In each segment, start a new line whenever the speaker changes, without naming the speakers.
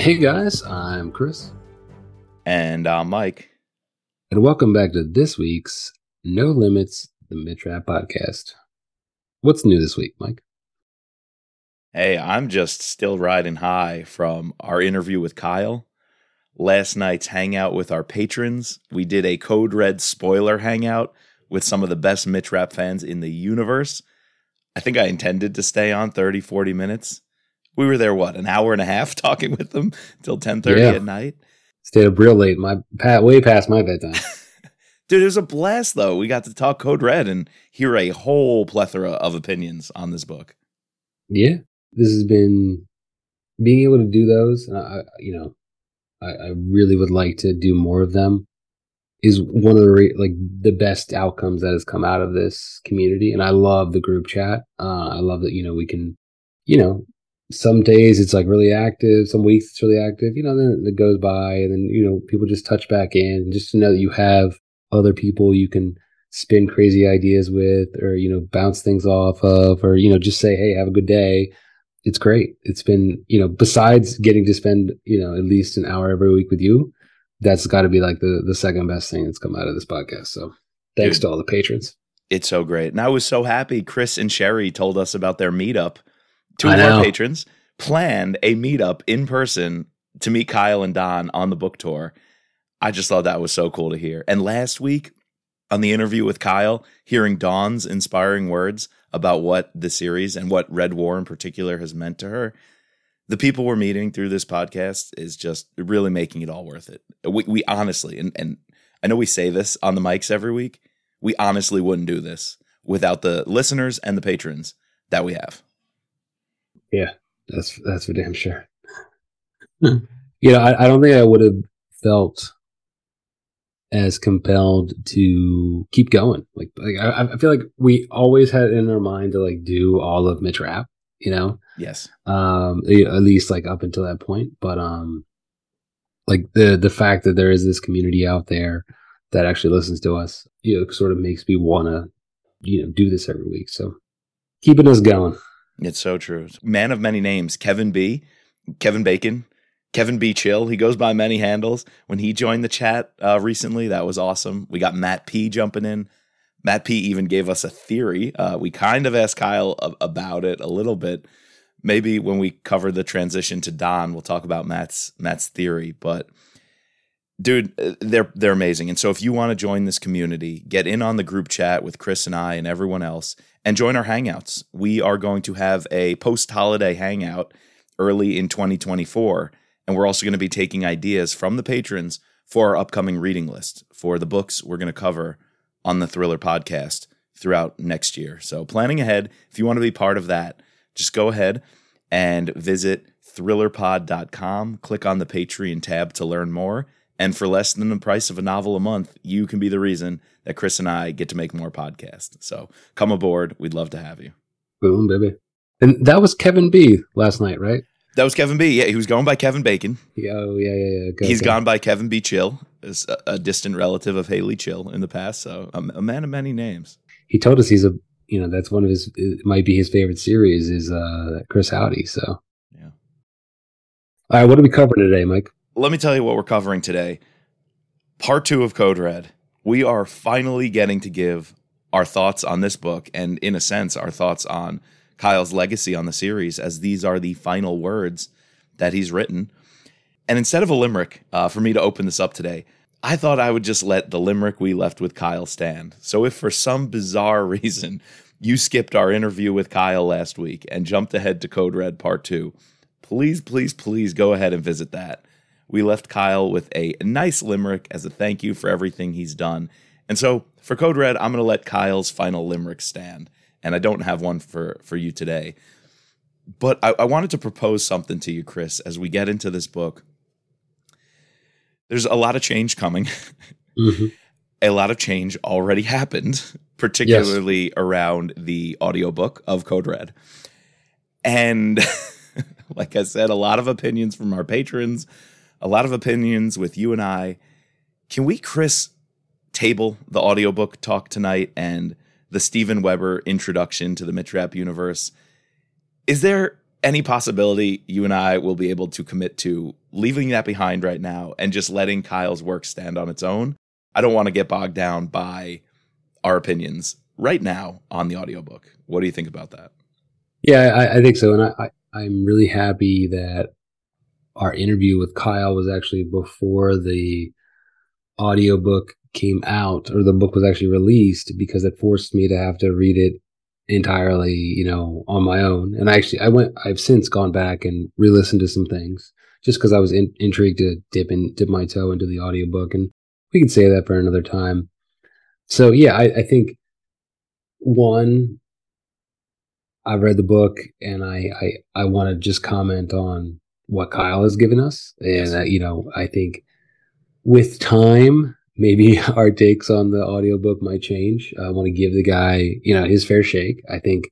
Hey guys, I'm Chris.
And I'm Mike.
And welcome back to this week's No Limits, the Mitch Rapp podcast. What's new this week, Mike?
Hey, I'm just still riding high from our interview with Kyle, last night's hangout with our patrons. We did a Code Red spoiler hangout with some of the best Mitch Rapp fans in the universe. I think I intended to stay on 30, 40 minutes. We were there, what, an hour and a half talking with them till 10.30 yeah. at night?
Stayed up real late, my way past my bedtime.
Dude, it was a blast, though. We got to talk Code Red and hear a whole plethora of opinions on this book.
Yeah, this has been being able to do those. I, you know, I, I really would like to do more of them is one of the re- like the best outcomes that has come out of this community and i love the group chat uh, i love that you know we can you know some days it's like really active some weeks it's really active you know then it goes by and then you know people just touch back in just to know that you have other people you can spin crazy ideas with or you know bounce things off of or you know just say hey have a good day it's great it's been you know besides getting to spend you know at least an hour every week with you that's got to be like the the second best thing that's come out of this podcast. So thanks Dude, to all the patrons.
It's so great. And I was so happy Chris and Sherry told us about their meetup. Two of our patrons planned a meetup in person to meet Kyle and Don on the book tour. I just thought that was so cool to hear. And last week on the interview with Kyle, hearing Dawn's inspiring words about what the series and what Red War in particular has meant to her, the people we're meeting through this podcast is just really making it all worth it. We, we honestly, and, and I know we say this on the mics every week, we honestly wouldn't do this without the listeners and the patrons that we have.
Yeah, that's that's for damn sure. you know, I, I don't think I would have felt as compelled to keep going. Like, like I, I feel like we always had in our mind to like do all of Mitch Midrap, you know?
Yes.
Um, at least like up until that point. But um, like the the fact that there is this community out there that actually listens to us, you know, sort of makes me want to, you know, do this every week. So keeping us going.
It's so true. Man of many names, Kevin B, Kevin Bacon, Kevin B. Chill. He goes by many handles. When he joined the chat uh, recently, that was awesome. We got Matt P jumping in. Matt P even gave us a theory. Uh, we kind of asked Kyle about it a little bit. Maybe when we cover the transition to Don, we'll talk about Matt's Matt's theory. But dude, uh, they're they're amazing. And so if you want to join this community, get in on the group chat with Chris and I and everyone else, and join our hangouts. We are going to have a post holiday hangout early in 2024, and we're also going to be taking ideas from the patrons for our upcoming reading list for the books we're going to cover on the Thriller podcast throughout next year. So, planning ahead, if you want to be part of that, just go ahead and visit thrillerpod.com, click on the Patreon tab to learn more. And for less than the price of a novel a month, you can be the reason that Chris and I get to make more podcasts. So come aboard. We'd love to have you.
Boom, baby. And that was Kevin B last night, right?
That was Kevin B. Yeah, he was going by Kevin Bacon.
Yeah, oh, yeah, yeah, yeah.
Go, He's go. gone by Kevin B. Chill, as a, a, distant relative of Haley Chill in the past. So a, a, man of many names.
He told us he's a, you know, that's one of his, it might be his favorite series is uh Chris Howdy. So
yeah. All
right, what are we covering today, Mike?
Let me tell you what we're covering today. Part two of Code Red. We are finally getting to give our thoughts on this book, and in a sense, our thoughts on Kyle's legacy on the series, as these are the final words that he's written. And instead of a limerick uh, for me to open this up today, I thought I would just let the limerick we left with Kyle stand. So if for some bizarre reason you skipped our interview with Kyle last week and jumped ahead to Code Red Part 2, please, please, please go ahead and visit that. We left Kyle with a nice limerick as a thank you for everything he's done. And so for Code Red, I'm going to let Kyle's final limerick stand and I don't have one for for you today. But I, I wanted to propose something to you, Chris, as we get into this book. There's a lot of change coming. Mm-hmm. a lot of change already happened, particularly yes. around the audiobook of Code Red. And like I said, a lot of opinions from our patrons, a lot of opinions with you and I. Can we, Chris, table the audiobook talk tonight and the Steven Weber introduction to the Mitch Rapp universe. Is there any possibility you and I will be able to commit to leaving that behind right now and just letting Kyle's work stand on its own. I don't want to get bogged down by our opinions right now on the audiobook. What do you think about that?
Yeah, I, I think so. And I, I, I'm really happy that our interview with Kyle was actually before the audiobook came out or the book was actually released because it forced me to have to read it entirely, you know, on my own. And I actually, I went, I've since gone back and re-listened to some things just because I was in, intrigued to dip and dip my toe into the audiobook. And we can say that for another time. So yeah, I, I think one, I read the book and I, I, I want to just comment on what Kyle has given us. And, uh, you know, I think with time, maybe our takes on the audiobook might change. I want to give the guy, you know, his fair shake. I think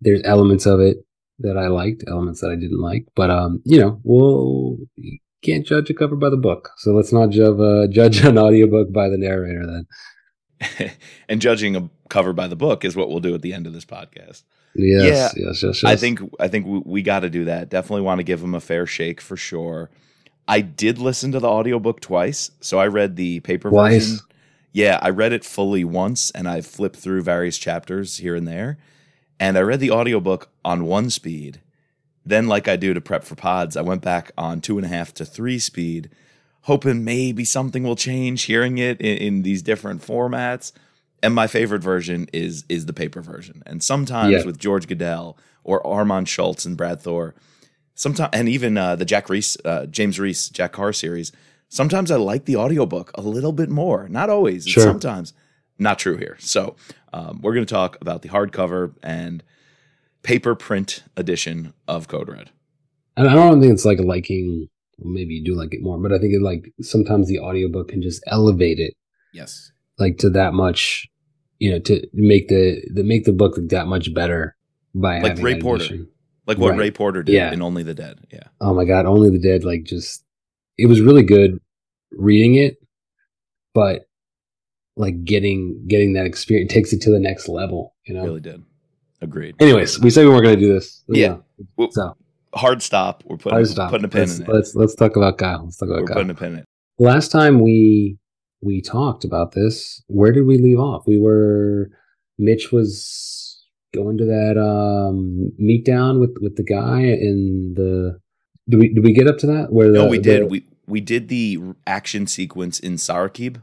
there's elements of it that I liked, elements that I didn't like, but um, you know, we'll can't judge a cover by the book. So let's not judge uh, judge an audiobook by the narrator then.
and judging a cover by the book is what we'll do at the end of this podcast.
Yes, yeah, yes, yes, yes.
I think I think we, we got to do that. Definitely want to give him a fair shake for sure. I did listen to the audiobook twice. So I read the paper twice. version. Yeah, I read it fully once and I flipped through various chapters here and there. And I read the audiobook on one speed. Then, like I do to prep for pods, I went back on two and a half to three speed, hoping maybe something will change hearing it in, in these different formats. And my favorite version is is the paper version. And sometimes yeah. with George Guidall or Armand Schultz and Brad Thor, sometimes and even uh, the Jack Reese, uh, James Reece, Jack Carr series. Sometimes I like the audiobook a little bit more. Not always, sure. sometimes. Not true here. So um, we're going to talk about the hardcover and paper print edition of Code Red.
And I don't think it's like liking. Maybe you do like it more, but I think it like sometimes the audiobook can just elevate it.
Yes.
Like to that much, you know, to make the the make the book that much better by
like Ray Porter. Edition like what right. Ray Porter did yeah. in Only the Dead. Yeah.
Oh my God, Only the Dead. Like just, it was really good reading it, but like getting getting that experience takes it to the next level. You know,
really did. Agreed.
Anyways, we said we weren't going to do this.
Yeah. yeah. So hard stop. We're putting hard stop. putting a pin
let's,
in it.
Let's let's talk about Kyle. Let's talk about
We're
Kyle.
putting a pin in it.
Last time we we talked about this, where did we leave off? We were Mitch was going to that um, meet down with with the guy in the. Do we did we get up to that? Where the,
no, we did. The, we we did the action sequence in Saraqib,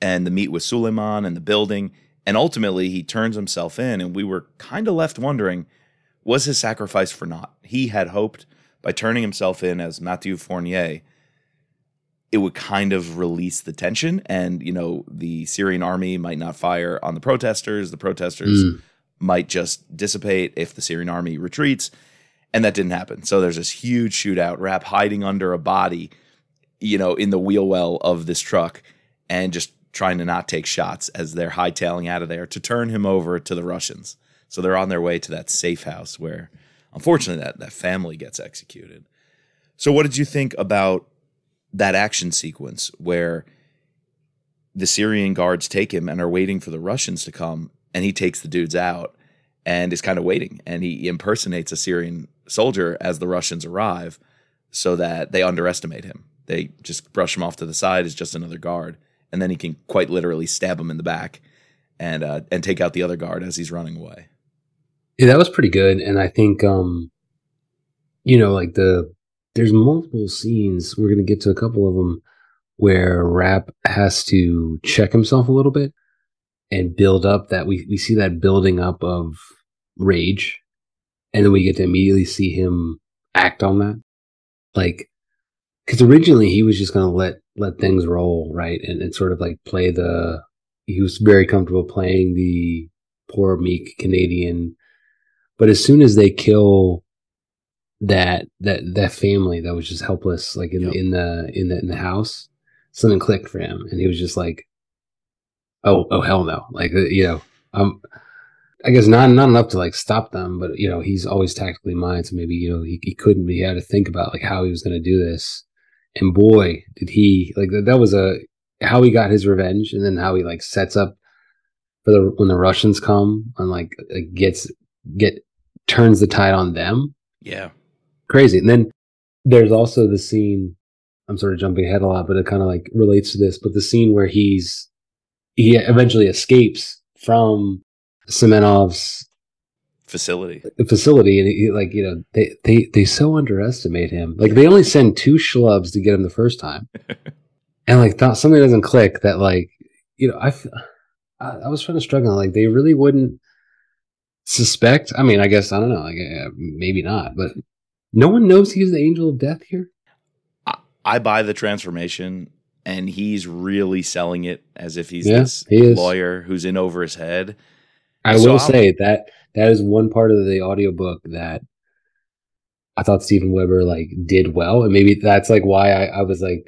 and the meet with Suleiman and the building, and ultimately he turns himself in, and we were kind of left wondering, was his sacrifice for naught? He had hoped by turning himself in as Mathieu Fournier, it would kind of release the tension, and you know the Syrian army might not fire on the protesters. The protesters. Mm might just dissipate if the Syrian army retreats. And that didn't happen. So there's this huge shootout, Rapp hiding under a body, you know, in the wheel well of this truck and just trying to not take shots as they're hightailing out of there to turn him over to the Russians. So they're on their way to that safe house where, unfortunately, that, that family gets executed. So, what did you think about that action sequence where the Syrian guards take him and are waiting for the Russians to come and he takes the dudes out and is kind of waiting and he impersonates a Syrian soldier as the Russians arrive so that they underestimate him. They just brush him off to the side as just another guard and then he can quite literally stab him in the back and uh, and take out the other guard as he's running away.
Yeah, that was pretty good and I think um you know like the there's multiple scenes we're going to get to a couple of them where Rapp has to check himself a little bit and build up that we, we see that building up of rage and then we get to immediately see him act on that. Like because originally he was just going to let let things roll right and, and sort of like play the he was very comfortable playing the poor meek canadian. But as soon as they kill that that that family that was just helpless like in, yep. in the in the in the house something clicked for him and he was just like oh oh hell no like uh, you know um i guess not not enough to like stop them but you know he's always tactically minded so maybe you know he, he couldn't he had to think about like how he was going to do this and boy did he like that, that was a how he got his revenge and then how he like sets up for the when the russians come and like, like gets get turns the tide on them
Yeah.
Crazy. And then there's also the scene. I'm sort of jumping ahead a lot, but it kind of like relates to this. But the scene where he's he eventually escapes from Semenov's
Facility.
facility, and he, like you know they they they so underestimate him. Like they only send two schlubs to get him the first time, and like thought something doesn't click. That like you know I f- I, I was trying to struggle. Like they really wouldn't suspect. I mean, I guess I don't know. Like uh, maybe not, but no one knows he's the angel of death here.
I buy the transformation and he's really selling it as if he's
Yeah,
this
he
lawyer who's in over his head.
I
So
will
I'm-
say that that is one part of the audiobook that I thought Steven Weber like did well, and maybe that's like why I, I was like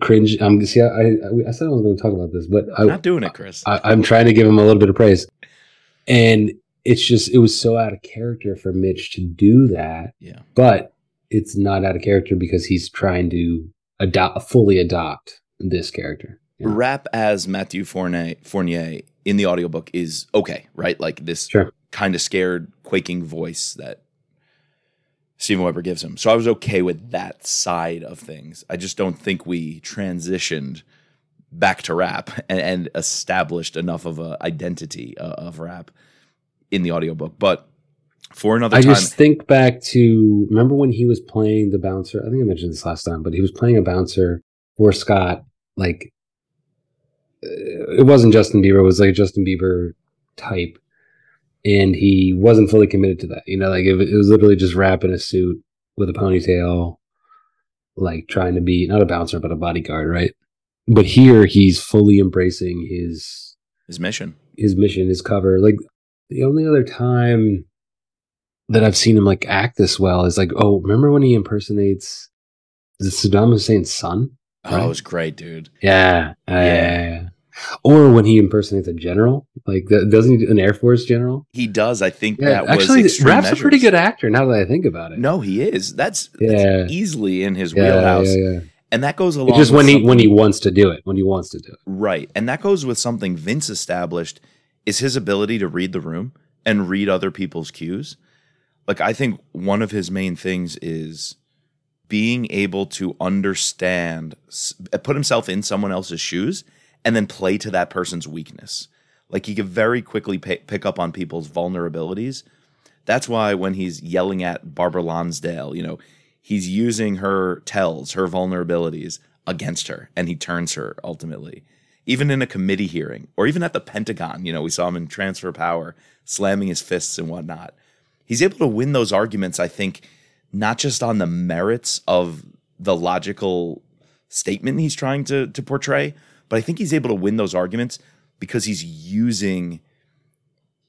cringe. I'm see, I, I I said I was going to talk about this, but I'm
Not doing it, Chris.
I I'm trying to give him a little bit of praise, and it's just it was so out of character for Mitch to do that,
yeah.
but it's not out of character because he's trying to adopt fully adopt this character. Yeah.
Rapp as Matthew Fournier, Fournier in the audiobook is okay, right? Like this
Sure.
kind of scared, quaking voice that Steven Weber gives him. So I was okay with that side of things. I just don't think we transitioned back to Rapp and, and established enough of a identity uh, of Rapp in the audiobook. But for another
I
time,
just think back to remember when he was playing the bouncer. I think I mentioned this last time, but he was playing a bouncer for Scott. Like uh, it wasn't Justin Bieber; it was like a Justin Bieber type, and he wasn't fully committed to that. You know, like it, was- it was literally just Rapp in a suit with a ponytail, like trying to be not a bouncer but a bodyguard, right? But here he's fully embracing his
his mission.
his mission, his cover. Like the only other time that I've seen him like act this well is like, oh, remember when he impersonates the Saddam Hussein's son?
Oh,
Right.
it was great, dude.
Yeah, yeah. Or when he impersonates a general, like doesn't he do an Air Force general?
He does. I think
Yeah,
that was
actually, Rapp's a pretty good actor. Now that I think about it,
No, he is. That's,
Yeah.
that's easily in his
yeah,
wheelhouse,
yeah,
and that goes along.
It's just when he when he wants to do it, when he wants to do it.
right, and that goes with something Vince established is his ability to read the room and read other people's cues. Like I think one of his main things is being able to understand, put himself in someone else's shoes, and then play to that person's weakness. Like he could very quickly pa pick up on people's vulnerabilities. That's why when he's yelling at Barbara Lonsdale, you know, he's using her tells, her vulnerabilities against her, and he turns her ultimately. Even in a committee hearing, or even at the Pentagon, you know, we saw him in transfer power, slamming his fists and whatnot. He's able to win those arguments, I think, not just on the merits of the logical statement he's trying to to portray, but I think he's able to win those arguments because he's using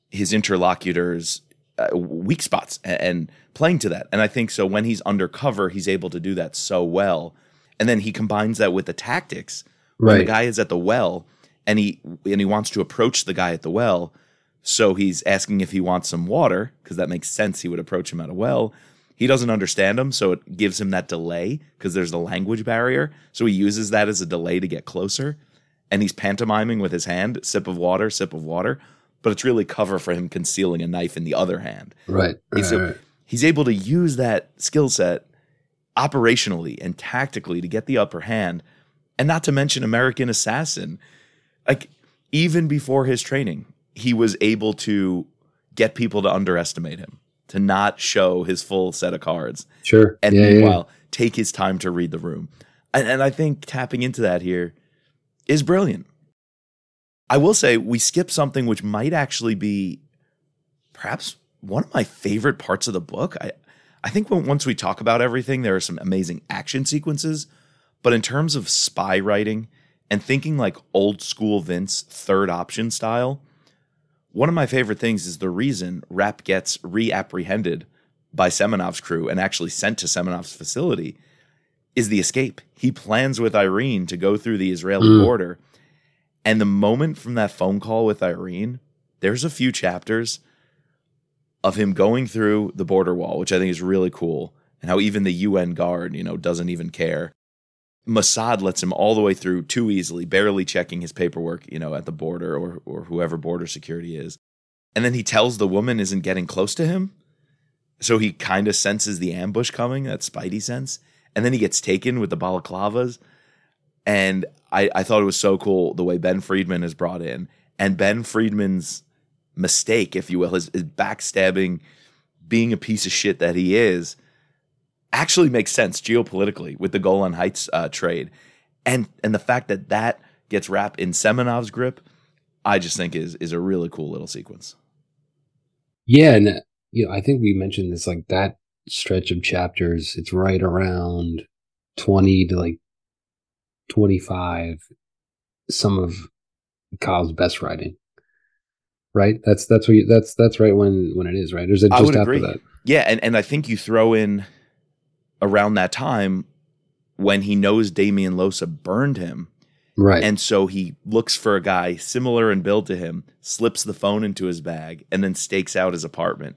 his interlocutors uh, weak spots and, and playing to that. And I think so when he's undercover, he's able to do that so well. And then he combines that with the tactics. When the guy is at the well and he and he wants to approach the guy at the well, so he's asking if he wants some water because that makes sense. He would approach him at a well. He doesn't understand him, so it gives him that delay because there's the language barrier. So he uses that as a delay to get closer. And he's pantomiming with his hand, sip of water, sip of water. But it's really cover for him concealing a knife in the other hand.
Right. Right,
a-
right.
he's able to use that skill set operationally and tactically to get the upper hand. And not to mention American Assassin. Like, even before his training, he was able to get people to underestimate him, to not show his full set of cards
Sure.
and
yeah, yeah, yeah.
meanwhile take his time to read the room. And, and I think tapping into that here is brilliant. I will say we skip something which might actually be perhaps one of my favorite parts of the book. I I think when, once we talk about everything, there are some amazing action sequences, but in terms of spy writing and thinking like old school Vince third option style, one of my favorite things is the reason Rapp gets reapprehended by Semenov's crew and actually sent to Semenov's facility is the escape. He plans with Irene to go through the Israeli
Mm.
border. And the moment from that phone call with Irene, there's a few chapters of him going through the border wall, which I think is really cool, and how even the UN guard, you know, doesn't even care. Mossad lets him all the way through too easily, barely checking his paperwork, you know, at the border or or whoever border security is. And then he tells the woman isn't getting close to him. So he kind of senses the ambush coming, that spidey sense. And then he gets taken with the balaclavas. And I, I thought it was so cool the way Ben Friedman is brought in. And Ben Friedman's mistake, if you will, his backstabbing, being a piece of shit that he is, actually makes sense geopolitically with the Golan Heights uh, trade. And and the fact that that gets wrapped in Semenov's grip, I just think is is a really cool little sequence.
Yeah, and you know, I think we mentioned this like that stretch of chapters. It's right around twenty to like twenty five. Some of Kyle's best writing, right? That's that's what you, that's that's right when when it is right. There's a just after agree. that.
Yeah, and and I think you throw in around that time when he knows Damian Losa burned him.
Right.
And so he looks for a guy similar in build to him, slips the phone into his bag, and then stakes out his apartment.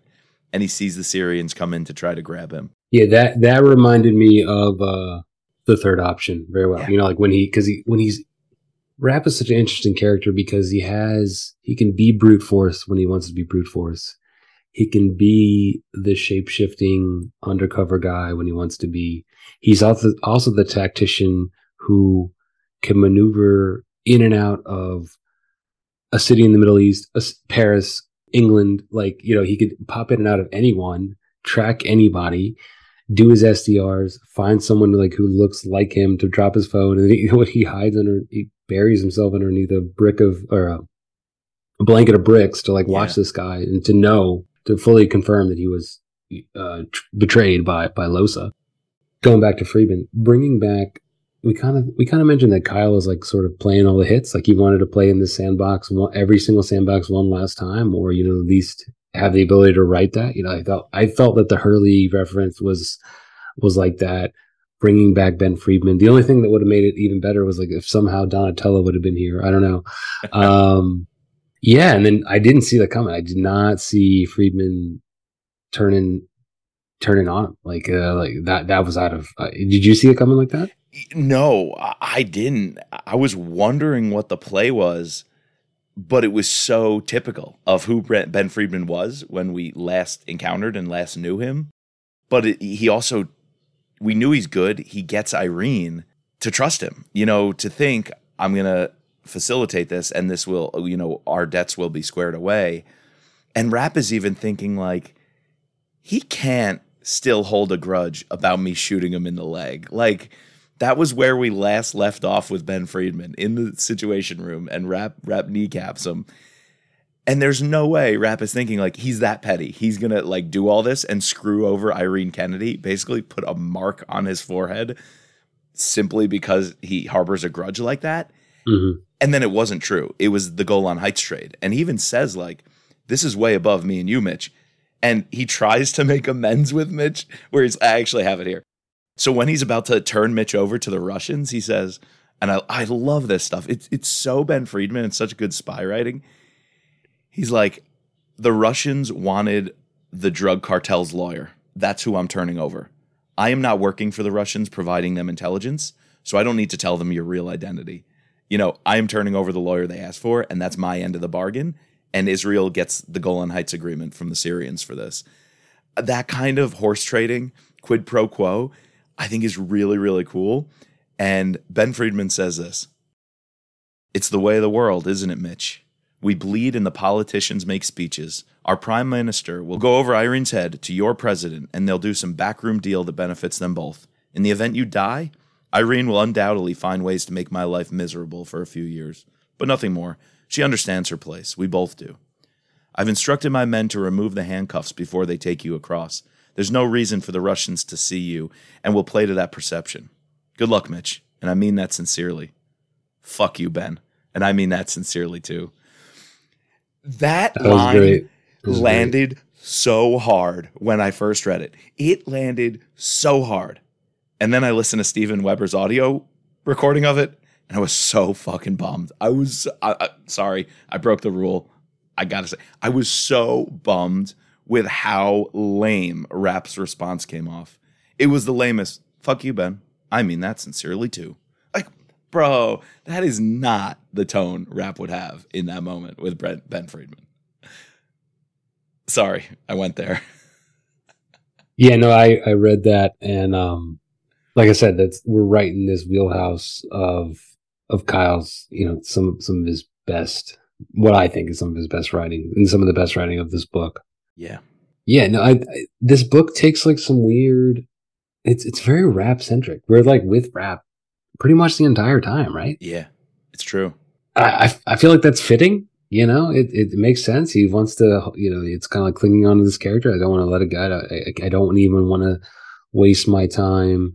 And he sees the Syrians come in to try to grab him.
Yeah, that that reminded me of uh the third option very well. Yeah. You know, like when he because he when he's Rapp is such an interesting character because he has he can be brute force when he wants to be brute force. He can be the shape shifting undercover guy when he wants to be. He's also also the tactician who can maneuver in and out of a city in the Middle East, Paris, England. Like you know, he could pop in and out of anyone, track anybody, do his SDRs, find someone like who looks like him to drop his phone, and he, what he hides under, he buries himself underneath a brick of or a, a blanket of bricks to like watch yeah. this guy and to know to fully confirm that he was uh, tr- betrayed by by Losa. Going back to Friedman, bringing back we kind of we kind of mentioned that Kyle was like sort of playing all the hits, like he wanted to play in the sandbox one, every single sandbox one last time, or you know at least have the ability to write that. You know, I felt I felt that the Hurley reference was was like that. Bringing back Ben Friedman. The only thing that would have made it even better was like if somehow Donatella would have been here. I don't know. Um, yeah, and then I didn't see that coming. I did not see Friedman turning turning on him like uh, like that. That was out of. Uh, did you see it coming like that?
No, I didn't. I was wondering what the play was, but it was so typical of who Ben Friedman was when we last encountered and last knew him. But it, he also, we knew he's good. He gets Irene to trust him, you know, to think I'm to facilitate this and this will, you know, our debts will be squared away. And Rapp is even thinking like, he can't still hold a grudge about me shooting him in the leg. Like, that was where we last left off with Ben Friedman in the situation room and rap Rapp kneecaps him. And there's no way Rapp is thinking like he's that petty. He's gonna like do all this and screw over Irene Kennedy, basically put a mark on his forehead simply because he harbors a grudge like that. Mm-hmm. And then it wasn't true. It was the Golan Heights trade. And he even says, like, this is way above me and you, Mitch. And he tries to make amends with Mitch, where he's I actually have it here. So when he's about to turn Mitch over to the Russians, he says, and I, I love this stuff. It's it's so Ben Friedman. It's such good spy writing. He's like, the Russians wanted the drug cartel's lawyer. That's who I'm turning over. I am not working for the Russians, providing them intelligence, so I don't need to tell them your real identity. You know, I am turning over the lawyer they asked for, and that's my end of the bargain. And Israel gets the Golan Heights agreement from the Syrians for this. That kind of horse trading, quid pro quo, I think is really, really cool. And Ben Friedman says this It's the way of the world, isn't it, Mitch? We bleed and the politicians make speeches. Our prime minister will go over Irene's head to your president, and they'll do some backroom deal that benefits them both. In the event you die, Irene will undoubtedly find ways to make my life miserable for a few years, but nothing more. She understands her place. We both do. I've instructed my men to remove the handcuffs before they take you across. There's no reason for the Russians to see you, and we'll play to that perception. Good luck, Mitch, and I mean that sincerely. Fuck you, Ben, and I mean that sincerely too. That, that line landed great. so hard when I first read it. It landed so hard. And then I listened to Steven Weber's audio recording of it, and I was so fucking bummed. I was I, I, sorry, I broke the rule. I gotta say, I was so bummed with how lame Rapp's response came off. It was the lamest. Fuck you, Ben. I mean that sincerely too. Like, bro, that is not the tone Rapp would have in that moment with Ben Friedman. Sorry, I went there.
Yeah, no, I I read that, and um, like I said, that's we're right in this wheelhouse of of Kyle's, you know, some some of his best, what I think is some of his best writing, and some of the best writing of this book.
Yeah,
Yeah, no, I, I this book takes like some weird. It's it's very Rapp centric. We're like with Rapp pretty much the entire time, right?
yeah, it's true.
I I, I feel like that's fitting. You know, it, it makes sense. He wants to, you know, it's kind of like clinging on to this character. I don't want to let it go. I, I, I don't even want to waste my time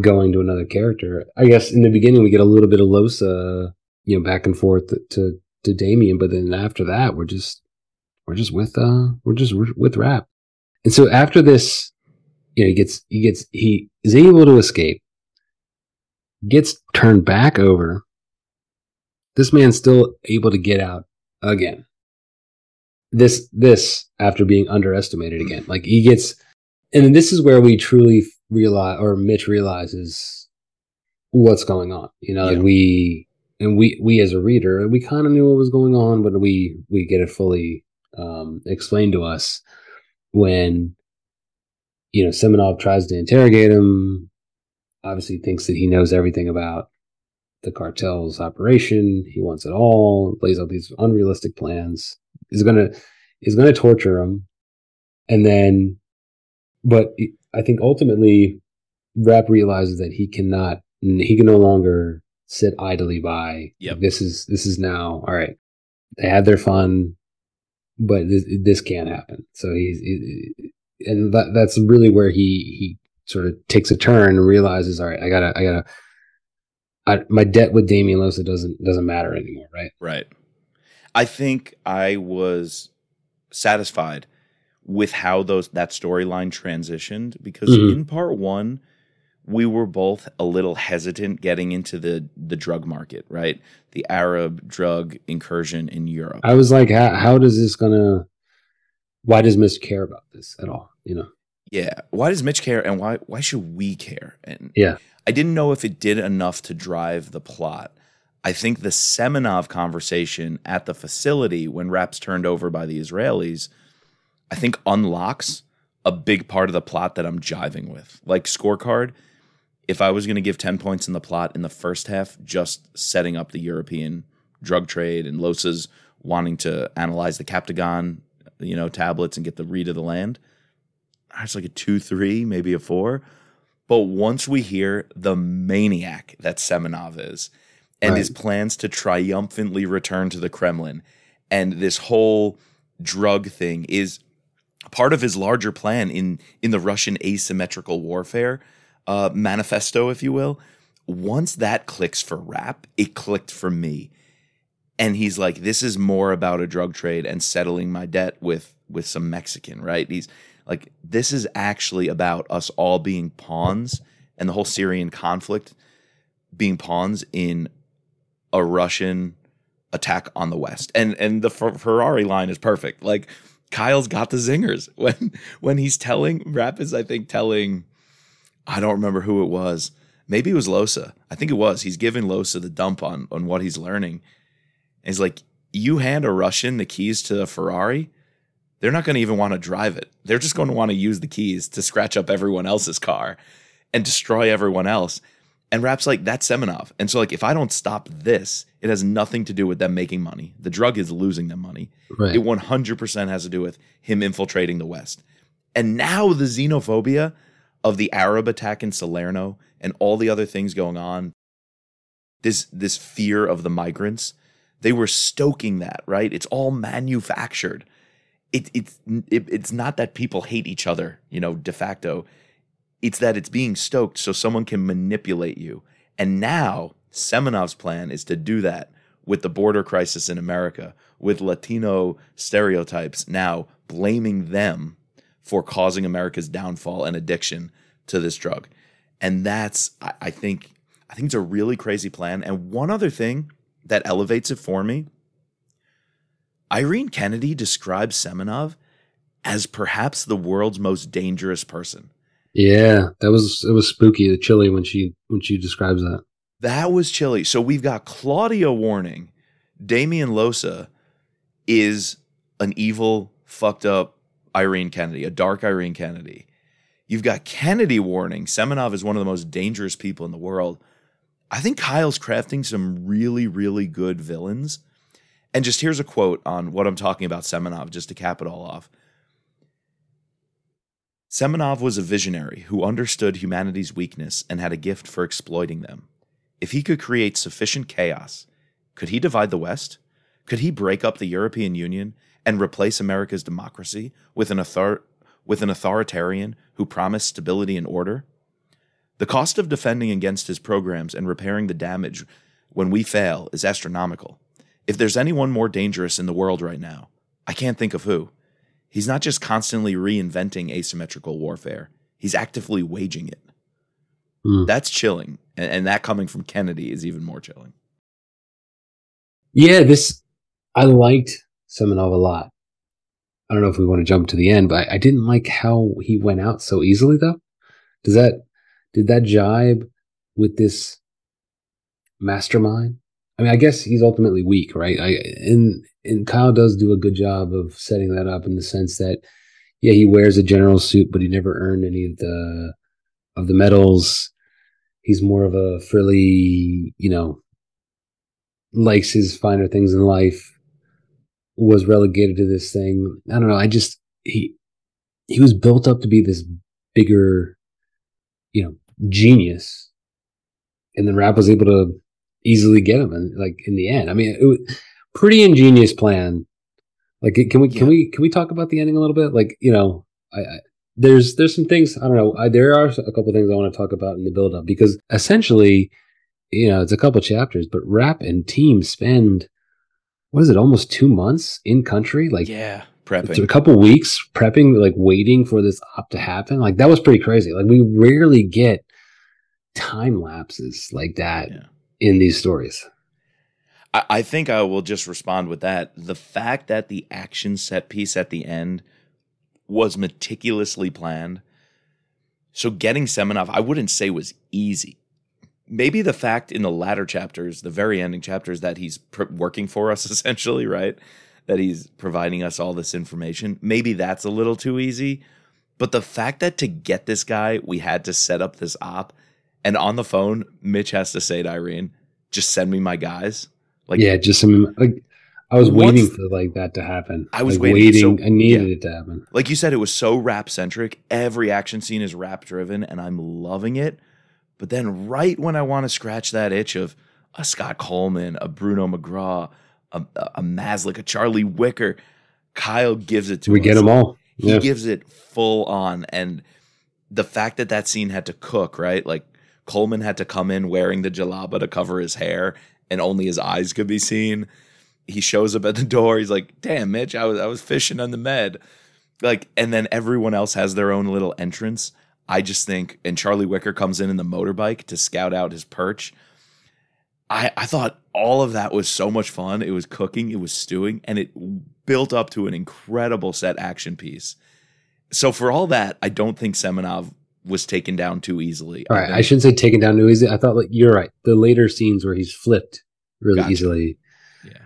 going to another character. I guess in the beginning we get a little bit of Losa, you know, back and forth to to Damian, but then after that we're just we're just with uh we're just with Rapp. And so after this, you know, he gets he gets he is able to escape, gets turned back over. This man's still able to get out again. This this after being underestimated again. Like he gets and this is where we truly realize or Mitch realizes what's going on. You know, like we and we we as a reader, we kind of knew what was going on, but we we get it fully um, explained to us when you know Semenov tries to interrogate him. Obviously, thinks that he knows everything about the cartel's operation. He wants it all. Lays out these unrealistic plans. Is gonna is gonna torture him, and then, but I think ultimately, Rapp realizes that he cannot. He can no longer sit idly by.
Yep.
This is this is now all right. They had their fun, but this, this can't happen. So he's, he, and that that's really where he he sort of takes a turn and realizes, all right, I gotta I gotta. I, my debt with Damian Losa doesn't doesn't matter anymore, right?
Right. I think I was satisfied with how those that storyline transitioned because
Mhm.
in part 1 we were both a little hesitant getting into the the drug market, right? The Arab drug incursion in Europe.
I was like, how, how does this gonna? Why does Mitch care about this at all? You know?
Yeah. Why does Mitch care and why why should we care? And
Yeah.
I didn't know if it did enough to drive the plot. I think the Semenov conversation at the facility when Rapp's turned over by the Israelis, I think unlocks a big part of the plot that I'm jiving with. Like scorecard, if I was going to give 10 points in the plot in the first half, just setting up the European drug trade and Losa's wanting to analyze the Captagon, you know, tablets and get the read of the land, it's like a two, three, maybe a four. But once we hear the maniac that Semenov is and
Right.
his plans to triumphantly return to the Kremlin and this whole drug thing is part of his larger plan in in the Russian asymmetrical warfare uh, manifesto, if you will. Once that clicks for Rapp, it clicked for me. And he's like, this is more about a drug trade and settling my debt with with some Mexican, right? He's like, this is actually about us all being pawns and the whole Syrian conflict being pawns in a Russian attack on the West. And and the Fer- Ferrari line is perfect. Like Kyle's got the zingers when when he's telling Rapp is I think telling I don't remember who it was. Maybe it was Losa. I think it was. He's giving Losa the dump on on what he's learning. And he's like, you hand a Russian the keys to a Ferrari, they're not going to even want to drive it. They're just going to want to use the keys to scratch up everyone else's car and destroy everyone else. And Rapp's like, that's Semenov. And so, like, if I don't stop this, it has nothing to do with them making money. The drug is losing them money.
Right.
It 100% has to do with him infiltrating the West. And now the xenophobia of the Arab attack in Salerno and all the other things going on, this this fear of the migrants, they were stoking that, right? It's all manufactured. It, it's it, it's not that people hate each other, you know, de facto. It's that it's being stoked so someone can manipulate you. And now Semenov's plan is to do that with the border crisis in America, with Latino stereotypes, now blaming them for causing America's downfall and addiction to this drug. And that's, I, think, I think it's a really crazy plan. And one other thing that elevates it for me, Irene Kennedy describes Semenov as perhaps the world's most dangerous person.
Yeah, that was it was spooky, the chilly when she when she describes that.
That was chilly. So we've got Claudia warning Damian Losa is an evil, fucked up Irene Kennedy, a dark Irene Kennedy. You've got Kennedy warning Semenov is one of the most dangerous people in the world. I think Kyle's crafting some really, really good villains. And just here's a quote on what I'm talking about Semenov, just to cap it all off. Semenov was a visionary who understood humanity's weakness and had a gift for exploiting them. If he could create sufficient chaos, could he divide the West? Could he break up the European Union and replace America's democracy with an, author- with an authoritarian who promised stability and order? The cost of defending against his programs and repairing the damage when we fail is astronomical. If there's anyone more dangerous in the world right now, I can't think of who. He's not just constantly reinventing asymmetrical warfare, he's actively waging it. Mm. That's chilling. And, and that coming from Kennedy is even more chilling.
Yeah, this, I liked Semenov a lot. I don't know if we want to jump to the end, but I, I didn't like how he went out so easily, though. Does that, did that jibe with this mastermind? I mean, I guess he's ultimately weak, right? I, and and Kyle does do a good job of setting that up in the sense that, yeah, he wears a general suit, but he never earned any of the of the medals. He's more of a frilly, you know, likes his finer things in life. Was relegated to this thing. I don't know. I just he he was built up to be this bigger, you know, genius, and then Rapp was able to easily get him, and like in the end, I mean, it pretty ingenious plan. Like, can we can we can we talk about the ending a little bit? Like, you know, I, I there's there's some things I don't know. I, there are a couple things I want to talk about in the build up because essentially, you know, it's a couple chapters, but Rapp and team spend what is it, almost two months in country? Like,
yeah, prepping
a couple weeks prepping, like waiting for this op to happen. Like that was pretty crazy. Like we rarely get time lapses like that yeah. in these stories.
I, think I will just respond with that. The fact that the action set piece at the end was meticulously planned. So getting Semenov, I wouldn't say was easy. Maybe the fact in the latter chapters, the very ending chapters, that he's pr- working for us essentially, right? That he's providing us all this information. Maybe that's a little too easy. But the fact that to get this guy, we had to set up this op, and on the phone, Mitch has to say to Irene, "Just send me my guys."
Like, yeah, just some like I was waiting for like that to happen.
I was
like,
waiting.
waiting. So, I needed yeah. it to happen.
Like you said, it was so Rapp centric. Every action scene is Rapp driven, and I'm loving it. But then, right when I want to scratch that itch of a Scott Coleman, a Bruno McGraw, a, a Maslick, a Charlie Wicker, Kyle gives it to
we
us.
get them all.
Yeah. He gives it full on, and the fact that that scene had to cook right, like Coleman had to come in wearing the jalaba to cover his hair, and only his eyes could be seen he shows up at the door. He's like, "Damn, Mitch, I was I was fishing on the med." Like, and then everyone else has their own little entrance. I just think, and Charlie Wicker comes in in the motorbike to scout out his perch. I I thought all of that was so much fun. It was cooking, it was stewing, and it built up to an incredible set action piece. So for all that, I don't think Semenov was taken down too easily.
All right, I, I shouldn't say taken down too easily. I thought like you're right. The later scenes where he's flipped really gotcha. easily Yeah.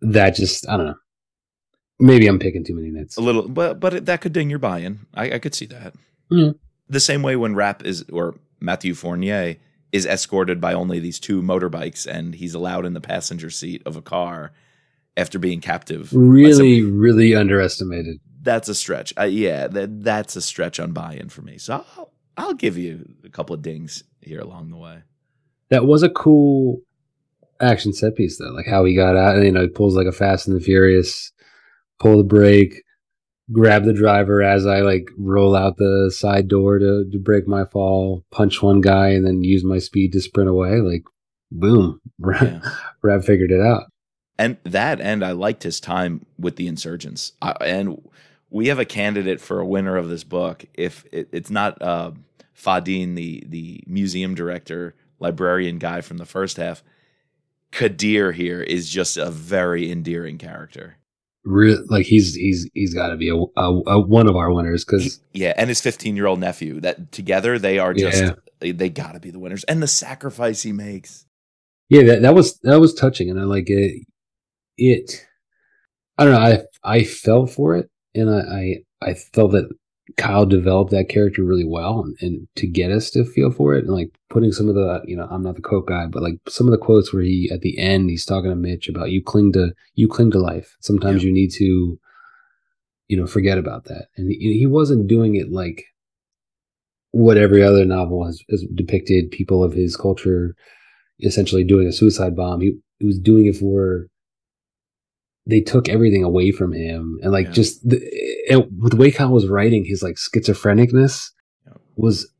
that just I don't know. Maybe I'm picking too many nits.
A little, but but that could ding your buy-in. I, I could see that.
Mm.
The same way when Rapp is or Matthew Fournier is escorted by only these two motorbikes, and he's allowed in the passenger seat of a car after being captive.
Really, really underestimated.
That's a stretch. Uh, yeah, that that's a stretch on buy-in for me. So I'll, I'll give you a couple of dings here along the way.
That was a cool action set piece though, like how he got out. and You know, he pulls like a Fast and the Furious, pull the brake, grab the driver as I like roll out the side door to to break my fall, punch one guy, and then use my speed to sprint away. Like, boom, yeah. Rapp figured it out.
And that, and I liked his time with the insurgents. I, and we have a candidate for a winner of this book. If it, it's not uh, Fadin, the the museum director, librarian guy from the first half, Kadir here is just a very endearing character.
Real, like he's he's he's got to be a, a, a, one of our winners because
yeah, and his 15 year old nephew that together they are just yeah. they got to be the winners, and the sacrifice he makes.
Yeah, that that was that was touching, and I like it. It, I don't know, I I felt for it, and I I, I felt that Kyle developed that character really well, and, and, to get us to feel for it, and like putting some of the, you know, I'm not the quote guy, but like some of the quotes where he at the end he's talking to Mitch about you cling to you cling to life. Sometimes yeah. you need to, you know, forget about that, and he, he wasn't doing it like what every other novel has, has depicted people of his culture essentially doing a suicide bomb. He, he was doing it for they took everything away from him and like yeah. just the, the way Kyle was writing his like schizophrenicness yeah. was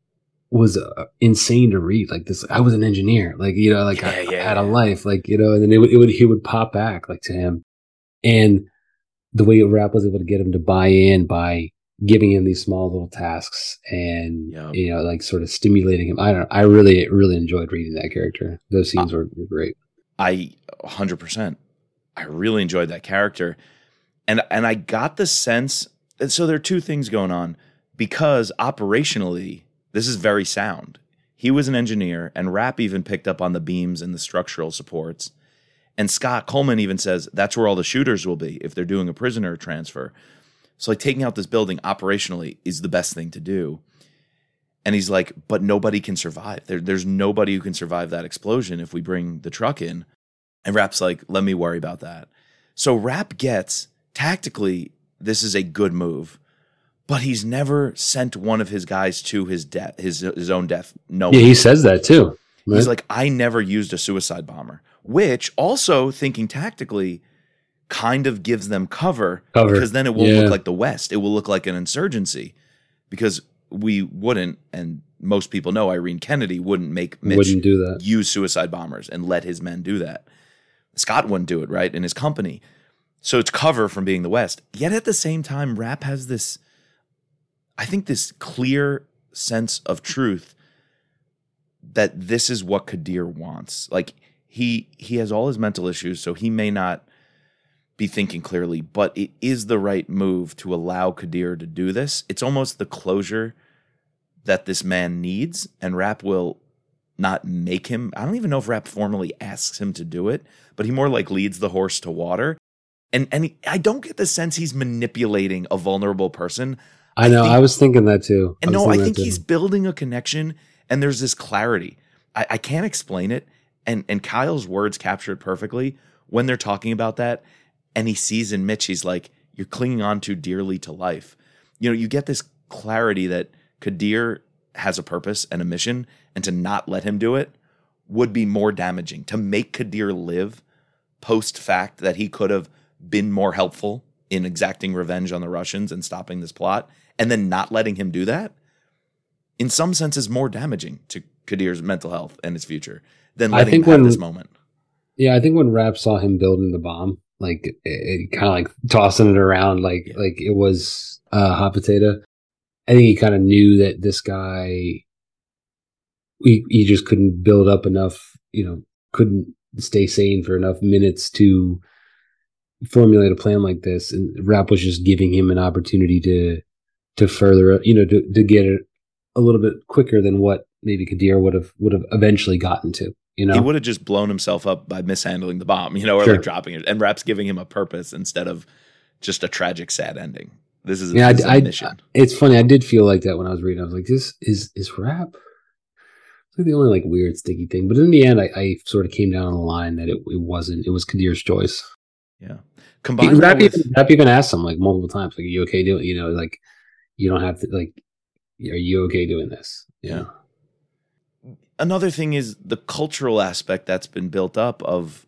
was uh, insane to read. Like this I was an engineer. Like you know like yeah, I, I, had a life like you know and then it would, it would he would pop back like to him. And the way Rapp was able to get him to buy in by giving him these small little tasks and you know like sort of stimulating him. I don't know I really really enjoyed reading that character. Those scenes were, were great.
I 100% I really enjoyed that character. And and I got the sense that so there are two things going on because operationally this is very sound. He was an engineer and Rapp even picked up on the beams and the structural supports. And Scott Coleman even says that's where all the shooters will be if they're doing a prisoner transfer. So like taking out this building operationally is the best thing to do. And he's like, but nobody can survive. There, there's nobody who can survive that explosion if we bring the truck in. And Rapp's like, let me worry about that. So Rapp gets tactically, this is a good move, but he's never sent one of his guys to his death, his his own death. No,
yeah, he says that too.
Right? He's like, I never used a suicide bomber, which also thinking tactically kind of gives them cover, cover. because then it won't yeah. look like the West. It will look like an insurgency because we wouldn't, and most people know Irene Kennedy wouldn't make Mitch
wouldn't do that.
use suicide bombers and let his men do that. Scott wouldn't do it, right? In his company. So it's cover from being the West. Yet at the same time, Rapp has this, I think, this clear sense of truth that this is what Kadir wants. Like he he has all his mental issues, so he may not be thinking clearly, but it is the right move to allow Kadir to do this. It's almost the closure that this man needs, and Rapp will not make him. I don't even know if Rapp formally asks him to do it, but he more like leads the horse to water. And and he, I don't get the sense he's manipulating a vulnerable person.
I know. I, think, I was thinking that too.
And I no, I think he's building a connection, and there's this clarity. I, I can't explain it, and and Kyle's words capture it perfectly when they're talking about that. And he sees in Mitch, he's like, "You're clinging on too dearly to life." You know, you get this clarity that Kadir has a purpose and a mission, and to not let him do it would be more damaging. To make Kadir live post fact that he could have been more helpful in exacting revenge on the Russians and stopping this plot, and then not letting him do that, in some sense, is more damaging to Kadir's mental health and his future than letting I think him when, have this moment.
Yeah, I think when Rapp saw him building the bomb, like it, it kind of like tossing it around like yeah. like it was uh, hot potato. I think he kind of knew that this guy, he, he just couldn't build up enough, you know, couldn't stay sane for enough minutes to formulate a plan like this. And Rapp was just giving him an opportunity to, to further, you know, to, to get it a little bit quicker than what maybe Kadir would have, would have eventually gotten to. You know?
He would have just blown himself up by mishandling the bomb, you know, or sure. like dropping it. And Rapp's giving him a purpose instead of just a tragic, sad ending. This is yeah. This I,
is I, it's funny. I did feel like that when I was reading. I was like, "This is is Rapp." It's like the only like weird sticky thing. But in the end, I, I sort of came down on the line that it, it wasn't. It was Kadir's choice.
Yeah.
Combined Rapp, with, even, Rapp even asked him like multiple times, like, "Are you okay doing?" You know, like you don't have to like. Are you okay doing this?
Yeah. Another thing is the cultural aspect that's been built up of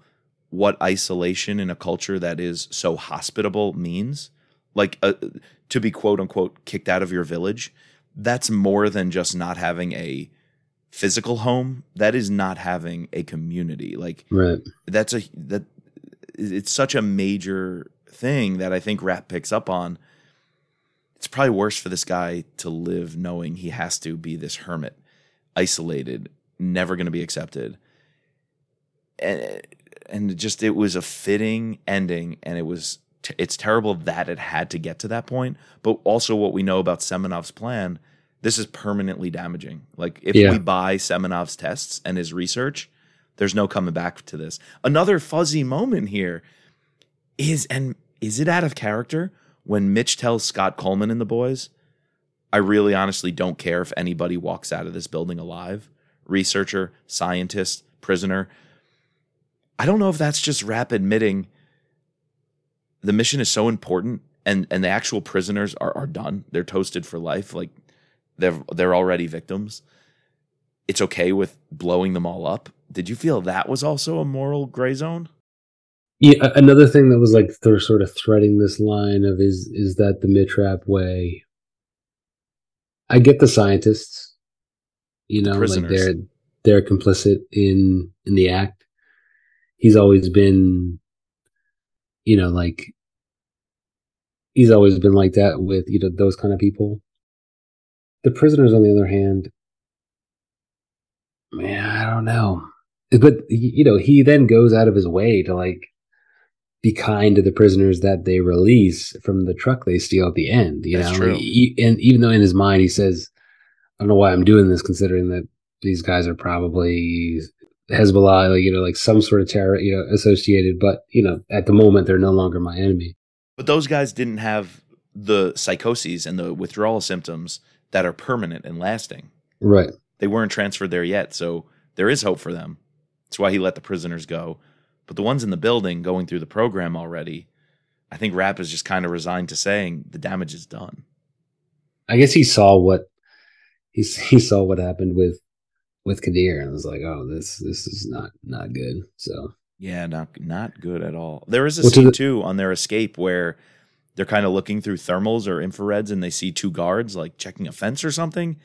what isolation in a culture that is so hospitable means like uh, to be quote unquote kicked out of your village that's more than just not having a physical home. That is not having a community. Like
right.
that's a that it's such a major thing that i think Rapp picks up on. It's probably worse for this guy to live knowing he has to be this hermit isolated never going to be accepted. And and just it was a fitting ending and it was t- it's terrible that it had to get to that point, but also what we know about Semenov's plan, this is permanently damaging. Like if yeah. we buy Semenov's tests and his research, there's no coming back to this. Another fuzzy moment here is and is it out of character when Mitch tells Scott Coleman and the boys, I really honestly don't care if anybody walks out of this building alive researcher, scientist, prisoner. I don't know if that's just Rapp admitting the mission is so important and and the actual prisoners are are done. They're toasted for life. Like they're they're already victims. It's okay with blowing them all up. Did you feel that was also a moral gray zone?
Yeah, another thing that was like they're sort of threading this line of is is that the Mitch Rapp way. I get the scientists, you know, like they're they're complicit in in the act. He's always been, you know, like he's always been like that with you know those kind of people. The prisoners, on the other hand, man, I don't know, but you know, he then goes out of his way to like be kind to the prisoners that they release from the truck they steal at the end. You That's know, true. He, and even though in his mind he says, "I don't know why I'm doing this," considering that these guys are probably Hezbollah, like you know, like some sort of terror, you know, associated. But you know, at the moment, they're no longer my enemy.
But those guys didn't have the psychoses and the withdrawal symptoms that are permanent and lasting.
Right.
They weren't transferred there yet, so there is hope for them. That's why he let the prisoners go. But the ones in the building going through the program already, I think Rapp is just kind of resigned to saying the damage is done.
I guess he saw what he he saw what happened with with Kadir and I was like, "Oh, this this is not not good." So
yeah, not not good at all. There is a well, scene the- too on their escape where they're kind of looking through thermals or infrareds and they see two guards like checking a fence or something,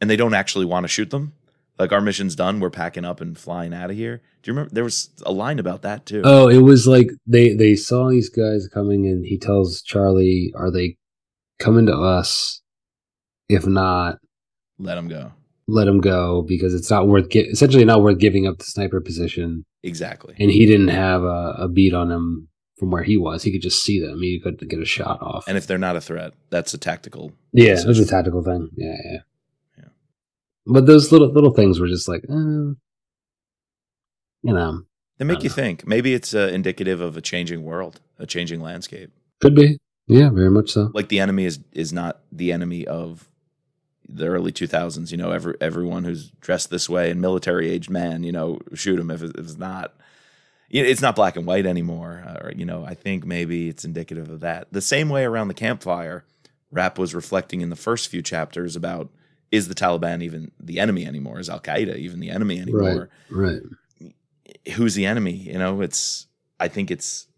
and they don't actually want to shoot them. Like our mission's done. We're packing up and flying out of here. Do you remember there was a line about that too.
Oh it was like they they saw these guys coming and he tells charlie are they coming to us? If not
let them go
let him go because it's not worth get, essentially not worth giving up the sniper position.
Exactly.
And he didn't have a, a beat on him from where he was. He could just see them. He could get a shot off.
And if they're not a threat that's a tactical
yeah it was a tactical thing. Yeah, yeah yeah. But those little little things were just like, eh, you know,
they make you know. think. Maybe it's uh, indicative of a changing world, a changing landscape.
Could be, yeah, very much so.
Like the enemy is is not the enemy of the early 2000s. You know, every everyone who's dressed this way and military aged man, you know, shoot him if it's not. It's not black and white anymore. Uh, or, you know, I think maybe it's indicative of that. The same way around the campfire, Rapp was reflecting in the first few chapters about is the Taliban even the enemy anymore? Is Al Qaeda even the enemy anymore?
Right.
Right. Who's the enemy? You know, it's I think it's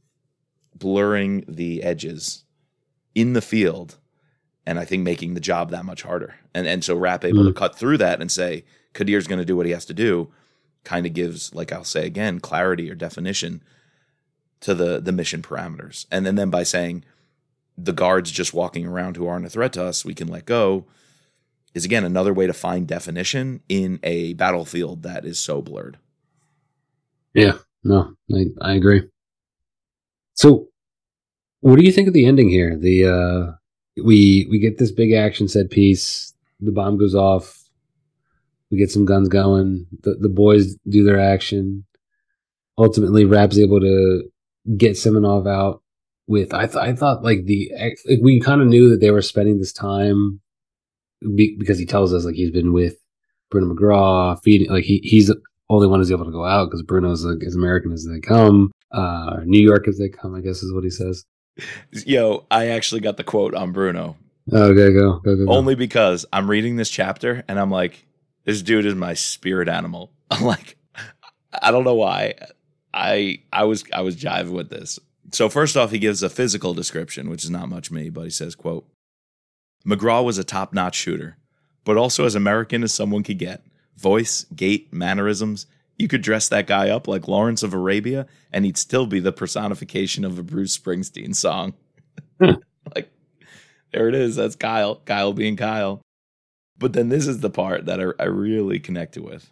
blurring the edges in the field and I think making the job that much harder. And and so Rapp able mm. to cut through that and say Kadir's going to do what he has to do kind of gives like I'll say again clarity or definition to the the mission parameters. And then then by saying the guards just walking around who aren't a threat to us, we can let go is again another way to find definition in a battlefield that is so blurred.
Yeah, no, I, I agree. So, what do you think of the ending here? The uh, we we get this big action set piece. The bomb goes off. We get some guns going. The the boys do their action. Ultimately, Rapp's able to get Semenov out with. I th- I thought like the like we kind of knew that they were spending this time be, because he tells us like he's been with Bruno McGraw, feeding like he he's the only one who's able to go out because Bruno's like, as American as they come, uh, New York as they come. I guess is what he says.
Yo, I actually got the quote on Bruno.
Oh, okay, go, go, go, go.
Only because I'm reading this chapter and I'm like, this dude is my spirit animal. I'm like, I don't know why. I I was I was jiving with this. So first off, he gives a physical description, which is not much me, but he says, quote, McGraw was a top notch shooter, but also as American as someone could get. Voice, gait, mannerisms. You could dress that guy up like Lawrence of Arabia, and he'd still be the personification of a Bruce Springsteen song. Hmm. like, there it is. That's Kyle. Kyle being Kyle. But then this is the part that I, I really connected with.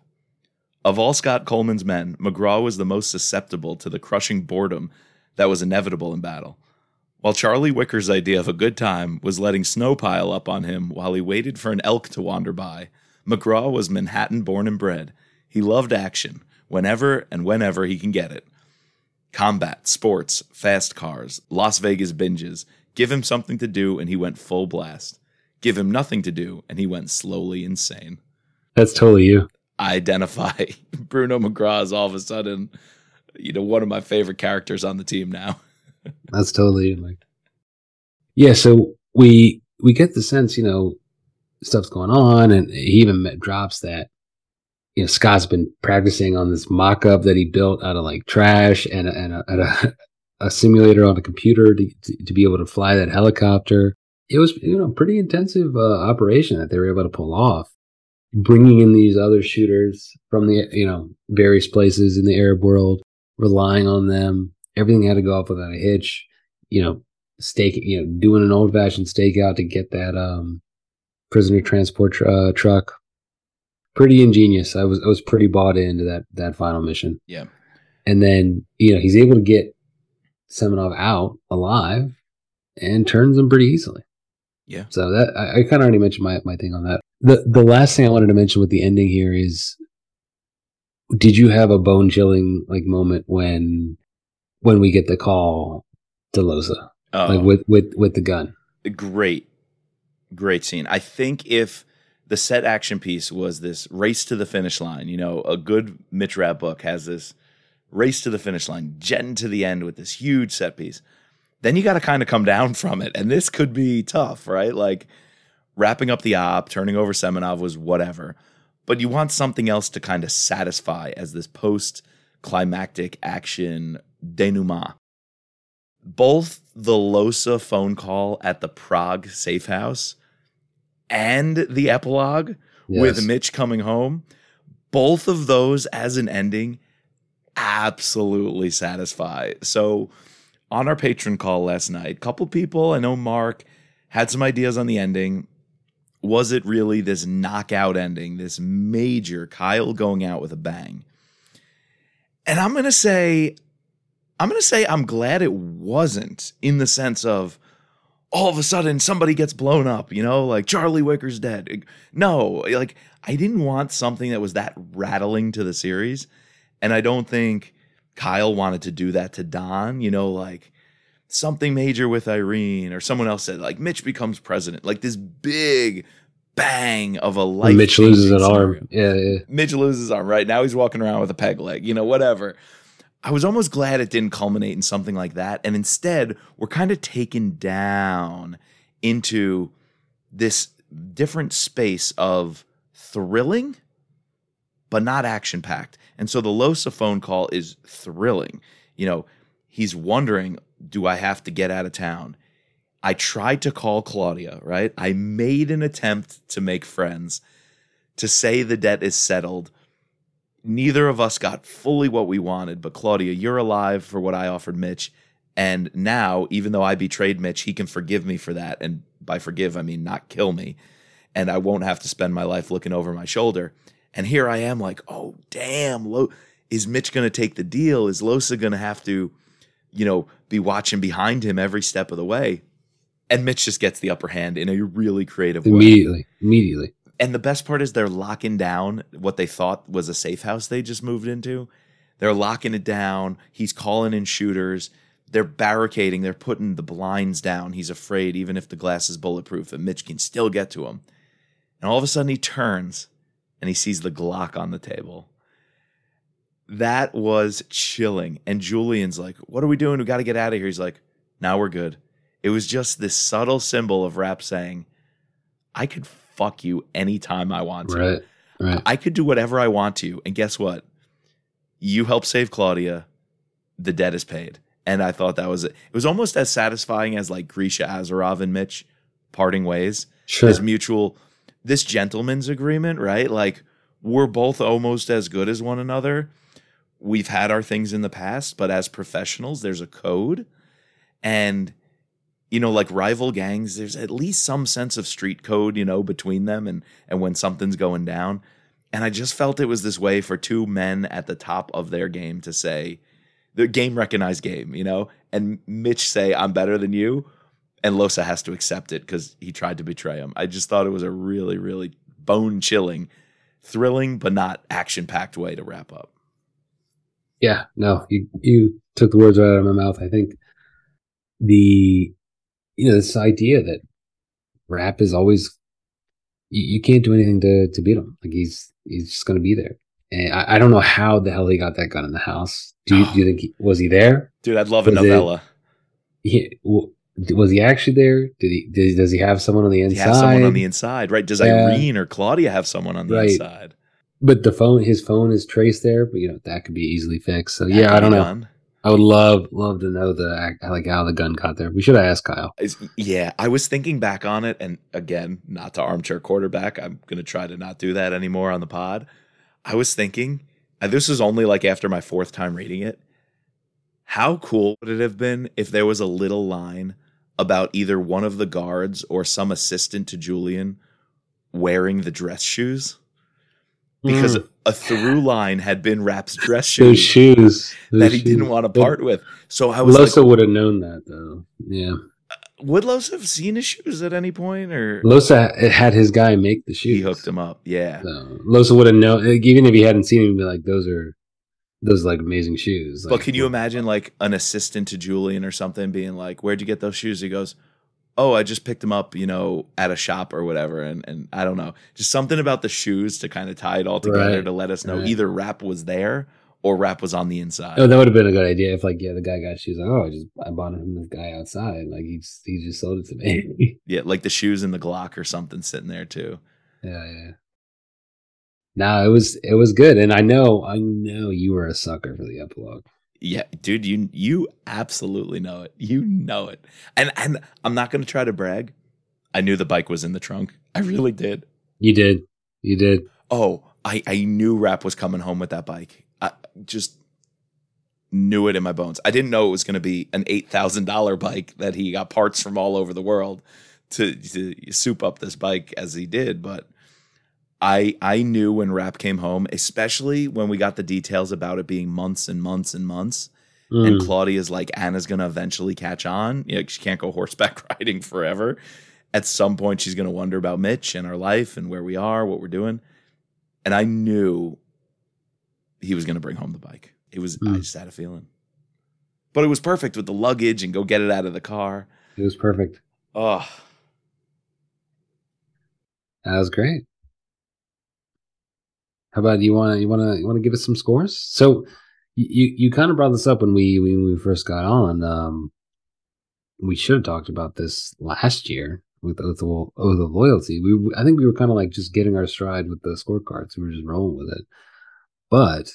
Of all Scott Coleman's men, McGraw was the most susceptible to the crushing boredom that was inevitable in battle. While Charlie Wicker's idea of a good time was letting snow pile up on him while he waited for an elk to wander by, McGraw was Manhattan born and bred. He loved action, whenever and whenever he can get it. Combat, sports, fast cars, Las Vegas binges. Give him something to do, and he went full blast. give him nothing to do, and he went slowly insane.
That's totally you.
I identify Bruno McGraw as all of a sudden, you know, one of my favorite characters on the team now.
That's totally like, yeah. So we we get the sense, you know, stuff's going on, and he even drops that. You know, Scott's been practicing on this mock-up that he built out of like trash and and a, and a, a simulator on a computer to, to, to be able to fly that helicopter. It was you know pretty intensive uh, operation that they were able to pull off bringing in these other shooters from the you know various places in the Arab world, relying on them. Everything had to go off without a hitch. You know, stake you know doing an old fashioned stakeout to get that um, prisoner transport tr- uh, truck. Pretty ingenious. I was I was pretty bought into that that final mission.
Yeah,
and then you know he's able to get Semenov out alive and turns him pretty easily.
Yeah.
So that I, I kind of already mentioned my my thing on that the the last thing I wanted to mention with the ending here is did you have a bone chilling like moment when when we get the call to Losa? Oh, like with with with the gun.
Great. Great scene. I think if the set action piece was this race to the finish line, you know, a good Mitch Rapp book has this race to the finish line, jetting to the end with this huge set piece. Then you got to kind of come down from it. And this could be tough, right? Like wrapping up the op, turning over Semenov was whatever. But you want something else to kind of satisfy as this post climactic action denouement. Both the Losa phone call at the Prague safe house and the epilogue yes. with Mitch coming home, both of those as an ending absolutely satisfy. So on our patron call last night, a couple people, I know Mark had some ideas on the ending was it really this knockout ending, this major Kyle going out with a bang? And I'm going to say, I'm going to say I'm glad it wasn't in the sense of all of a sudden somebody gets blown up, you know, like Charlie Wicker's dead. No, like I didn't want something that was that rattling to the series. And I don't think Kyle wanted to do that to Don, you know, like something major with Irene, or someone else said like Mitch becomes president, like this big bang of a life.
Mitch loses an arm. Yeah, yeah.
Mitch loses his arm. Right now he's walking around with a peg leg. You know, whatever. I was almost glad it didn't culminate in something like that, and instead we're kind of taken down into this different space of thrilling, but not action packed. And so the Losa phone call is thrilling. You know, he's wondering, do I have to get out of town? I tried to call Claudia, right? I made an attempt to make friends, to say the debt is settled. Neither of us got fully what we wanted, but Claudia, you're alive for what I offered Mitch. And now, even though I betrayed Mitch, he can forgive me for that. And by forgive, I mean not kill me. And I won't have to spend my life looking over my shoulder. And here I am, like, oh, damn, Lo- is Mitch going to take the deal? Is Losa going to have to you know, be watching behind him every step of the way. And Mitch just gets the upper hand in a really creative
immediately, way. Immediately.
And the best part is they're locking down what they thought was a safe house they just moved into. They're locking it down. He's calling in shooters. They're barricading. They're putting the blinds down. He's afraid, even if the glass is bulletproof, that Mitch can still get to him. And all of a sudden, he turns and he sees the Glock on the table that was chilling. And Julian's like, What are we doing? We got to get out of here. He's like, Now we're good. It was just this subtle symbol of Rapp saying, I could fuck you anytime I want to.
Right. Right.
I could do whatever I want to. And guess what? You help save Claudia. The debt is paid. And I thought that was it. It was almost as satisfying as like Grisha Azarov and Mitch parting ways.
Sure.
This mutual, this gentleman's agreement, right? Like we're both almost as good as one another we've had our things in the past, but as professionals, there's a code. And, you know, like rival gangs, there's at least some sense of street code, you know, between them and and when something's going down. And I just felt it was this way for two men at the top of their game to say, the game recognized game, you know, and Mitch say, I'm better than you. And Losa has to accept it because he tried to betray him. I just thought it was a really, really bone chilling, thrilling, but not action packed way to wrap up.
Yeah, no, you you took the words right out of my mouth. I think the you know this idea that Rapp is always you, you can't do anything to to beat him. Like he's he's just going to be there. And I, I, don't know how the hell he got that gun in the house. Do you, do you think he, was he there?
Dude, I'd love was a novella.
It, he, was he actually there? Did he? Did, does he have someone on the inside? Does he
have someone on the inside, right? Does yeah. Irene or Claudia have someone on the right. inside?
But the phone, his phone is traced there, but you know that could be easily fixed. So that yeah, I don't know. Done. I would love love to know the like how the gun got there. We should have asked Kyle.
yeah, I was thinking back on it, and again, not to armchair quarterback. I'm gonna try to not do that anymore on the pod. I was thinking, this is only like after my fourth time reading it. How cool would it have been if there was a little line about either one of the guards or some assistant to Julian wearing the dress shoes? Because mm. a through line had been Rapp's dress shoes,
Those shoes
that he
shoes.
didn't want to part with. So I was
Losa like, would have known that though. Yeah.
Would Losa have seen his shoes at any point, or
Losa had his guy make the shoes?
He hooked him up. Yeah.
So Losa would have known, like, even if he hadn't seen him, be like, "Those are those like amazing shoes." Like,
but can you imagine like an assistant to Julian or something being like, "Where'd you get those shoes?" He goes, "Oh, I just picked them up, you know, at a shop or whatever." And and I don't know, just something about the shoes to kind of tie it all together right. to let us know right. either Rapp was there or Rapp was on the inside.
Oh, that would have been a good idea if, like, yeah, the guy got shoes. Like, oh, I just I bought it from this guy outside. Like, he just he just sold it to me.
yeah, like the shoes and the Glock or something sitting there too.
Yeah, yeah. No, it was it was good, and I know I know you were a sucker for the epilogue.
Yeah, dude, you you absolutely know it. You know it, and and I'm not going to try to brag. I knew the bike was in the trunk. I really did.
You did. You did.
Oh, I I knew Rapp was coming home with that bike. I just knew it in my bones. I didn't know it was going to be an eight thousand dollar bike that he got parts from all over the world to to soup up this bike as he did, but. I I knew when Rapp came home, especially when we got the details about it being months and months and months. Mm. And Claudia's like, Anna's gonna eventually catch on. You know, she can't go horseback riding forever. At some point, she's gonna wonder about Mitch and our life and where we are, what we're doing. And I knew he was going to bring home the bike. It was mm. I just had a feeling. But it was perfect with the luggage and go get it out of the car.
It was perfect.
Oh.
That was great. How about you want to you want to you want to give us some scores? So you you kind of brought this up when we when we first got on. Um, we should have talked about this last year with Oath of, Oath of Loyalty. We I think we were kind of like just getting our stride with the scorecards. We were just rolling with it. But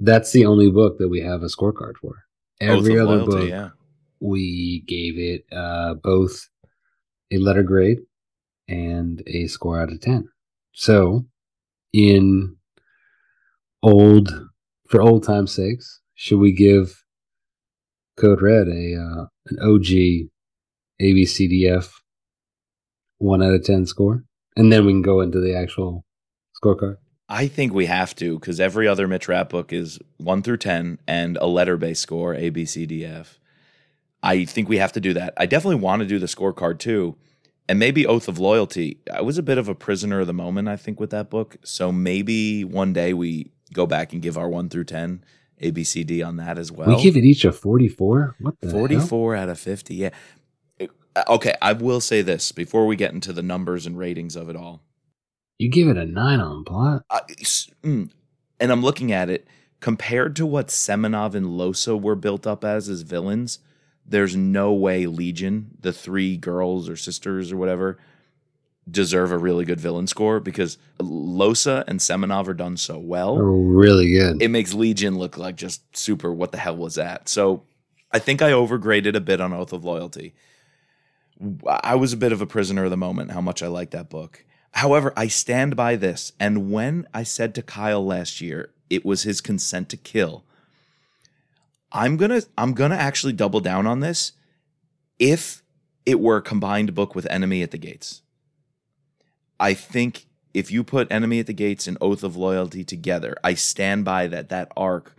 that's the only book that we have a scorecard for. Every other loyalty, book, yeah. we gave it uh, both a letter grade and a score out of 10. So, in old, for old time's sakes, should we give Code Red a uh, an OG ABCDF 1 out of 10 score? And then we can go into the actual scorecard.
I think we have to because every other Mitch Rapp book is one through 10 and a letter based score, A, B, C, D, F. I think we have to do that. I definitely want to do the scorecard too. And maybe Oath of Loyalty. I was a bit of a prisoner of the moment, I think, with that book. So maybe one day we go back and give our one through 10 A, B, C, D on that as well.
We give it each a 44? What the
44 hell? out of 50. Yeah. Okay. I will say this before we get into the numbers and ratings of it all.
You give it a nine on plot. Uh,
mm, and I'm looking at it compared to what Semenov and Losa were built up as as villains. There's no way Legion, the three girls or sisters or whatever, deserve a really good villain score because Losa and Semenov are done so well.
They're really good.
It makes Legion look like just super. What the hell was that? So I think I overgraded a bit on Oath of Loyalty. I was a bit of a prisoner of the moment, how much I like that book. However, I stand by this. And when I said to Kyle last year, it was his consent to kill. I'm to I'm to actually double down on this if it were a combined book with Enemy at the Gates. I think if you put Enemy at the Gates and Oath of Loyalty together, I stand by that that arc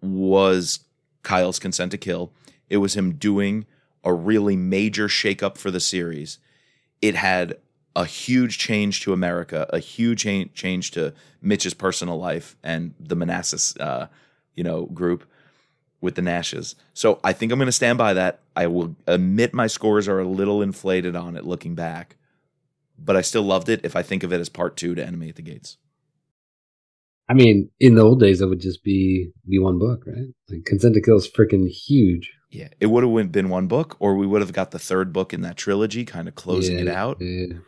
was Kyle's consent to kill. It was him doing a really major shakeup for the series. It had a huge change to America, a huge change to Mitch's personal life and the Manassas, uh, you know, group. With the Nashes. So I think I'm going to stand by that. I will admit my scores are a little inflated on it looking back, but I still loved it if I think of it as part two to Enemy at the Gates.
I mean, in the old days, it would just be be one book, right? Like Consent to Kill is freaking huge.
Yeah, it would have been one book, or we would have got the third book in that trilogy, kind of closing
Yeah,
it out
yeah.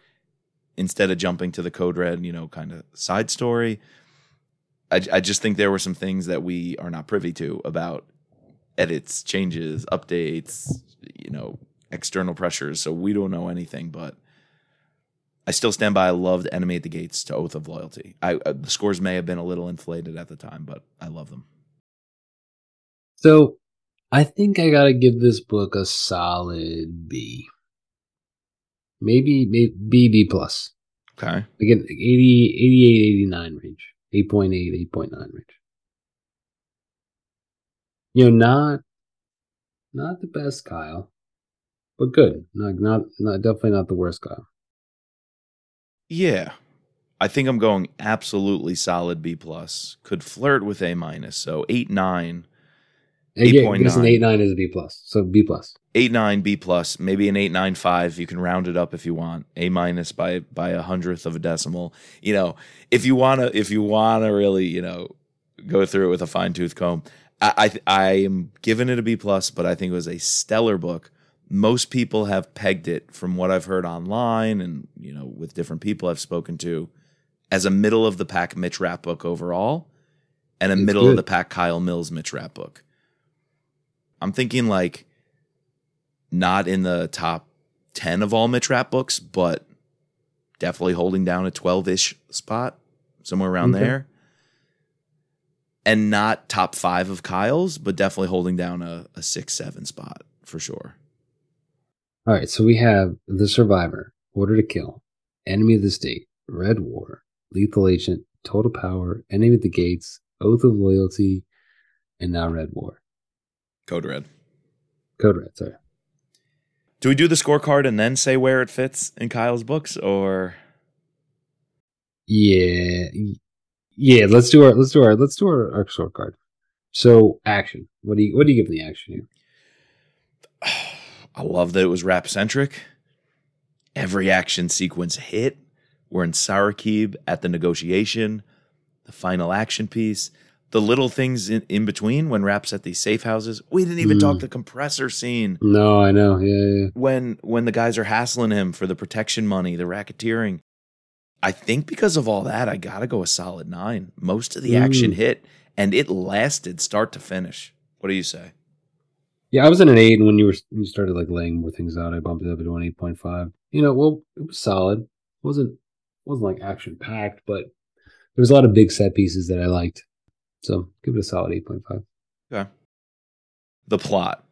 instead of jumping to the Code Red, you know, kind of side story. I, I just think there were some things that we are not privy to about edits, changes, updates, you know, external pressures. So we don't know anything, but I still stand by. I loved Enemy at the Gates to Oath of Loyalty. I uh, the scores may have been a little inflated at the time, but I love them.
So I think I gotta give this book a solid B. Maybe, maybe B B plus.
Okay.
Again, like 80, 88, 89 range. 8.8, 8.9 range. You know, not not the best Kyle, but good. Not not not definitely not the worst Kyle.
Yeah. I think I'm going absolutely solid B plus. Could flirt with A minus. So eight nine.
And yeah, I guess an
8.9.
8.9 is a B plus. So B plus.
eight nine B plus, maybe an eight nine five. You can round it up if you want. A minus by by a hundredth of a decimal. You know, if you wanna if you wanna really you know go through it with a fine tooth comb. I I, I am giving it a B plus, but I think it was a stellar book. Most people have pegged it from what I've heard online and you know with different people I've spoken to as a middle of the pack Mitch Rapp book overall, and a
It's
middle of the pack Kyle Mills Mitch Rapp book. I'm thinking like not in the top 10 of all Mitch Rapp books, but definitely holding down a 12 ish spot, somewhere around
Okay.
there. And not top five of Kyle's, but definitely holding down a, a six, seven spot for sure.
All right, so we have The Survivor, Order to Kill, Enemy of the State, Red War, Lethal Agent, Total Power, Enemy of the Gates, Oath of Loyalty, and now Red War.
Code Red.
Code Red, sorry.
Do we do the scorecard and then say where it fits in Kyle's books or
Yeah, yeah. Let's do our let's do our let's do our, our scorecard. So action. What do you what do you give the action here?
I love that it was Rapp centric. Every action sequence hit. We're in Sarakib at the negotiation, the final action piece, the little things in, in between when Rapp's at these safe houses. We didn't even
Mm.
talk the compressor scene
No, I know. Yeah, yeah. yeah.
when when the guys are hassling him for the protection money, the racketeering. I think because of all that, I gotta go a solid nine. Most of the action
Mm.
hit, and it lasted start to finish. What do you say?
Yeah, I was in an eight, and when you were when you started like laying more things out, I bumped it up to an eight point five. You know, well, it was solid. It wasn't wasn't like action packed, but there was a lot of big set pieces that I liked. So give it a solid eight point five.
Okay. The plot.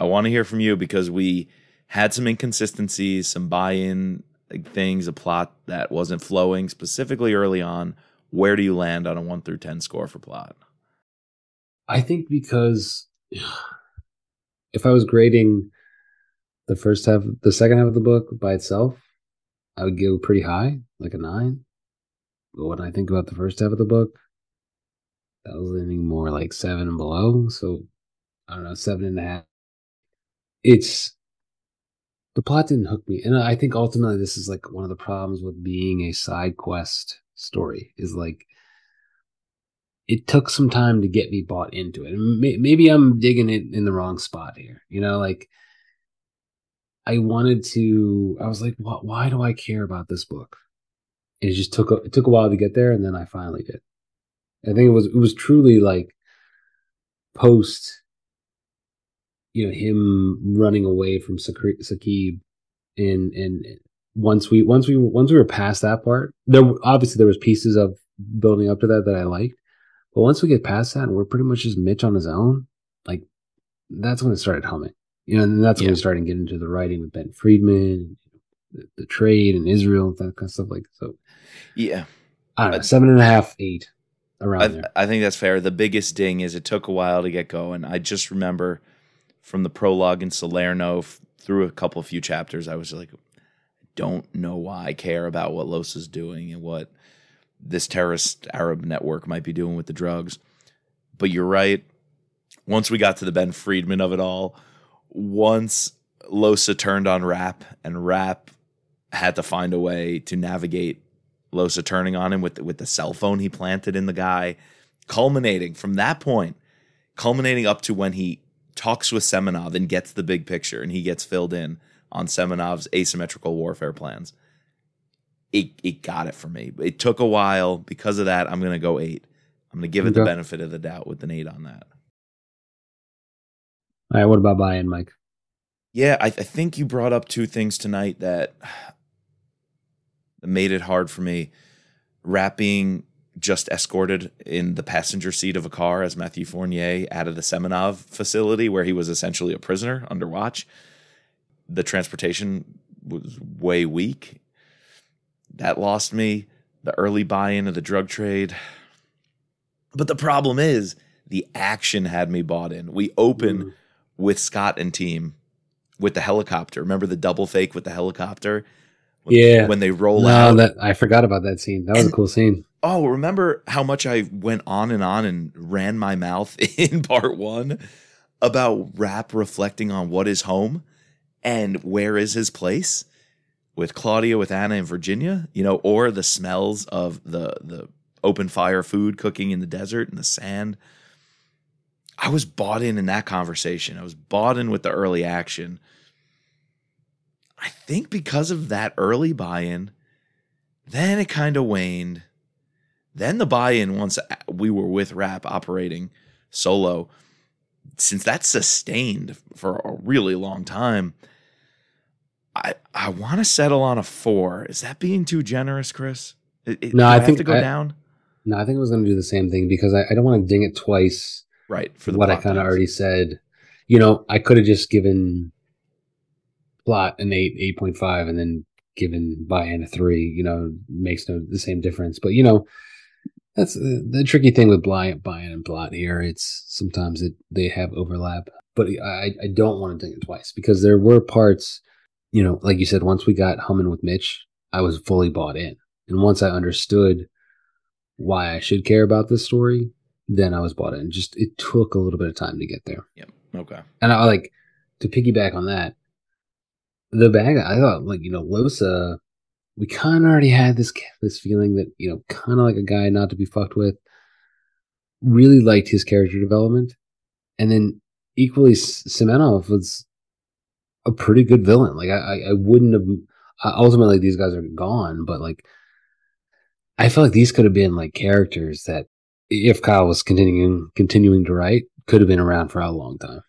I want to hear from you because we had some inconsistencies, some buy-in like, things, a plot that wasn't flowing specifically early on. Where do you land on a one through ten score for plot?
I think because if I was grading the first half, the second half of the book by itself, I would go pretty high, like a nine. But when I think about the first half of the book, that was leaning more like seven and below. So I don't know, seven and a half. It's the plot didn't hook me, and I think ultimately this is like one of the problems with being a side quest story is like it took some time to get me bought into it. And maybe I'm digging it in the wrong spot here. You know, like I wanted to. I was like, why, why do I care about this book? And it just took a, it took a while to get there, and then I finally did. I think it was it was truly like post, you know, him running away from Sakib, and and once we once we once we were past that part, there obviously there was pieces of building up to that that I liked, but once we get past that and we're pretty much just Mitch on his own, like that's when it started humming. You know, and that's when
Yeah.
we started getting into the writing with Ben Friedman, the, the trade and Israel, that kind of stuff. Like so,
Yeah,
I don't know,
Uh,
seven and a half, eight, around
I,
there.
I think that's fair. The biggest ding is it took a while to get going. I just remember from the prologue in Salerno f- through a couple few chapters, I was like, I don't know why I care about what Los is doing and what this terrorist Arab network might be doing with the drugs. But you're right. once we got to the Ben Friedman of it all, once Losa turned on Rapp and Rapp had to find a way to navigate Losa turning on him with the, with the cell phone he planted in the guy, culminating from that point, culminating up to when he talks with Semenov and gets the big picture and he gets filled in on Semenov's asymmetrical warfare plans. It it got it for me. It took a while. Because of that, I'm gonna go eight. I'm gonna give it the benefit of the doubt with an eight on that.
All right, what about buy-in, Mike?
Yeah, I, I think you brought up two things tonight that made it hard for me. Rapp being just escorted in the passenger seat of a car as Matthew Fournier out of the Semenov facility where he was essentially a prisoner under watch. The transportation was way weak. That lost me. The early buy in of the drug trade. But the problem is, the action had me bought in. We open
Mm.
with Scott and team with the helicopter. Remember the double fake with the helicopter? When,
Yeah.
When they roll
No,
out.
that I forgot about that scene. That was
And-
a cool scene.
Oh, remember how much I went on and on and ran my mouth in part one about Rapp reflecting on what is home and where is his place with Claudia, with Anna, and Virginia, you know, or the smells of the the open fire food cooking in the desert and the sand. I was bought in in that conversation. I was bought in with the early action. I think because of that early buy-in, then it kind of waned. Then the buy-in once we were with Rapp operating solo, since that's sustained for a really long time, I I want to settle on a four. Is that being too generous, Chris? It-
No, I
have
think
to go
I-
down.
No, I think I was going to do the same thing because I, I don't want to ding it twice.
Right for
what I kind of already said. You know, I could have just given plot an eight, eight point five, and then given buy-in a three. You know, makes no the same difference. But you know, that's the, the tricky thing with buy- buy-in and plot here. It's sometimes it they have overlap, but I I don't want to think it twice because there were parts. You know, like you said, once we got humming with Mitch, I was fully bought in, and once I understood why I should care about this story, then I was bought in. Just it took a little bit of time to get there. Yep.
Okay.
And I like to piggyback on that. The bag, I thought, like you know, Losa, we kind of already had this this feeling that you know, kind of like a guy not to be fucked with. Really liked his character development, and then equally, Semenov was a pretty good villain. Like I, I, wouldn't have. Ultimately, these guys are gone, but like, I feel like these could have been like characters that, if Kyle was continuing continuing to write, could have been around for a long time.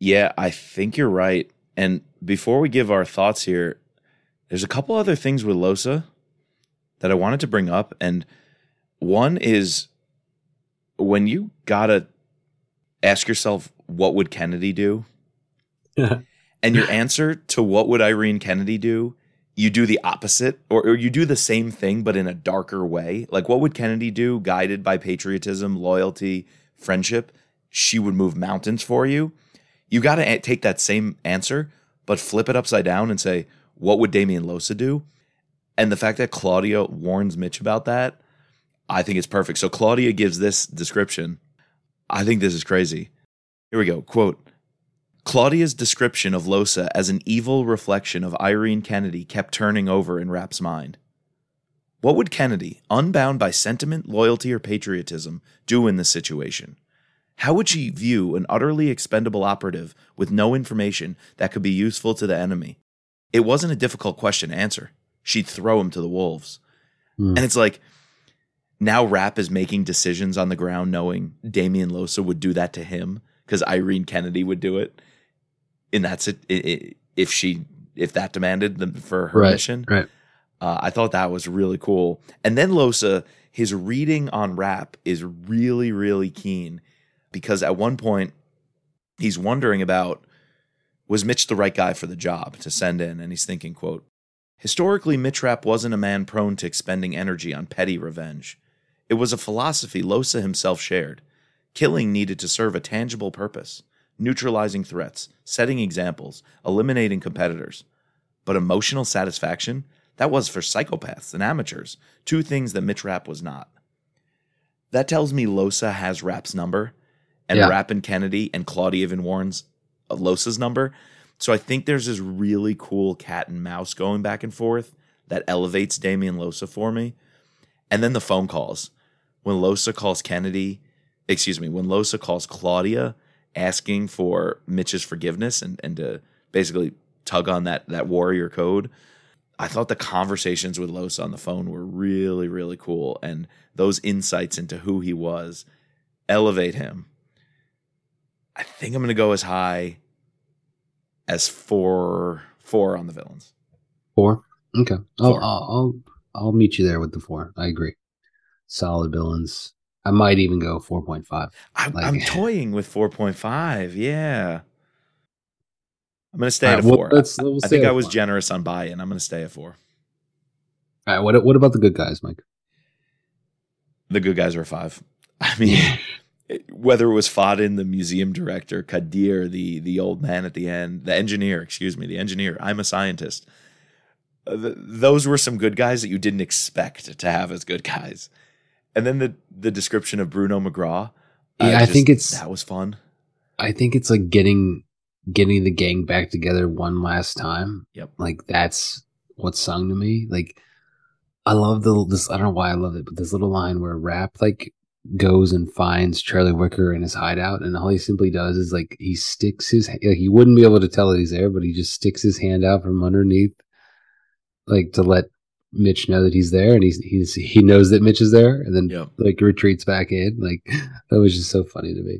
Yeah, I think you're right. And before we give our thoughts here, there's a couple other things with Losa that I wanted to bring up. And one is when you gotta ask yourself, what would Kennedy do? and your answer to what would Irene Kennedy do, you do the opposite, or, or you do the same thing, but in a darker way. Like, what would Kennedy do, guided by patriotism, loyalty, friendship? She would move mountains for you. You got to take that same answer, but flip it upside down and say, what would Damian Losa do? And the fact that Claudia warns Mitch about that, I think it's perfect. So Claudia gives this description. I think this is crazy. Here we go. Quote Claudia's description of Losa as an evil reflection of Irene Kennedy kept turning over in Rapp's mind. What would Kennedy, unbound by sentiment, loyalty, or patriotism, do in this situation? How would she view an utterly expendable operative with no information that could be useful to the enemy? It wasn't a difficult question to answer. She'd throw him to the wolves.
Hmm.
And it's like now Rapp is making decisions on the ground knowing Damian Losa would do that to him because Irene Kennedy would do it. And that's it. i- i- If she, if that demanded them for her
Right,
mission.
right.
Uh, I thought that was really cool. And then Losa, his reading on Rapp is really, really keen because at one point he's wondering about was Mitch the right guy for the job to send in? And he's thinking, quote, historically, Mitch Rapp wasn't a man prone to expending energy on petty revenge. It was a philosophy Losa himself shared. Killing needed to serve a tangible purpose, neutralizing threats, setting examples, eliminating competitors. But emotional satisfaction, that was for psychopaths and amateurs, two things that Mitch Rapp was not. That tells me Losa has Rapp's number, and
Yeah.
Rapp and Kennedy and Claudia even Losa's number. So I think there's this really cool cat and mouse going back and forth that elevates Damian Losa for me. And then the phone calls. When Losa calls Kennedy, excuse me, when Losa calls Claudia asking for Mitch's forgiveness and, and to basically tug on that that warrior code. I thought the conversations with Losa on the phone were really, really cool. And those insights into who he was elevate him. I think I'm gonna go as high as four four on the villains.
Four. Okay. I'll,
Four.
I'll I'll I'll meet you there with the four. I agree. Solid villains. I might even go four point five.
I,
Like-
I'm toying with 4.5. Yeah. I'm gonna stay
All
at a
well,
four.
let's-
I-
we'll
I think I was generous on buy-in. I'm gonna stay at four.
All right. What what about the good guys, Mike?
The good guys are five. I mean, whether it was Fadin, the museum director, Kadir, the the old man at the end, the engineer, excuse me, the engineer. I'm a scientist. Uh, th- those were some good guys that you didn't expect to have as good guys. And then the the description of Bruno McGraw.
Yeah, I
just-
think it's-
that was fun.
I think it's like getting getting the gang back together one last time.
Yep.
Like that's what's sung to me. Like I love the this. I don't know why I love it, but this little line where Rapp like goes and finds Charlie Wicker in his hideout, and all he simply does is like he sticks his like he wouldn't be able to tell that he's there, but he just sticks his hand out from underneath, like to let Mitch know that he's there, and he's he's he knows that Mitch is there, and then like retreats back in. Like that was just so funny to me.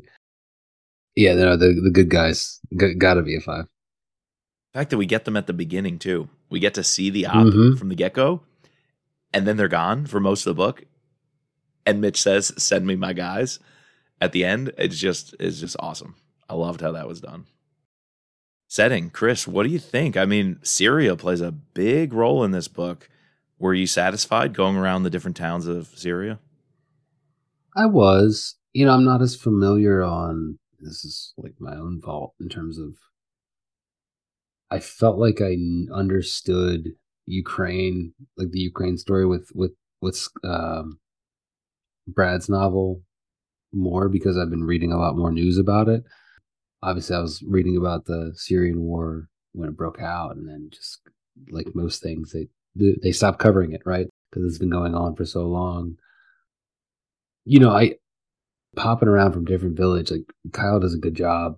Yeah, no, the the good guys got, got to be a five.
The fact that we get them at the beginning too. We get to see the op
Mhm.
from the get go, and then they're gone for most of the book. And Mitch says, "Send me my guys." At the end, it's just it's just awesome. I loved how that was done. Setting, Chris, what do you think? I mean, Syria plays a big role in this book. Were you satisfied going around the different towns of Syria?
I was, you know, I'm not as familiar on. This is like my own fault in terms of. I felt like I understood Ukraine, like the Ukraine story with with with um, Brad's novel more because I've been reading a lot more news about it. Obviously, I was reading about the Syrian war when it broke out, and then just like most things, they they stopped covering it, right? Because it's been going on for so long. You know, I popping around from different village. Like Kyle does a good job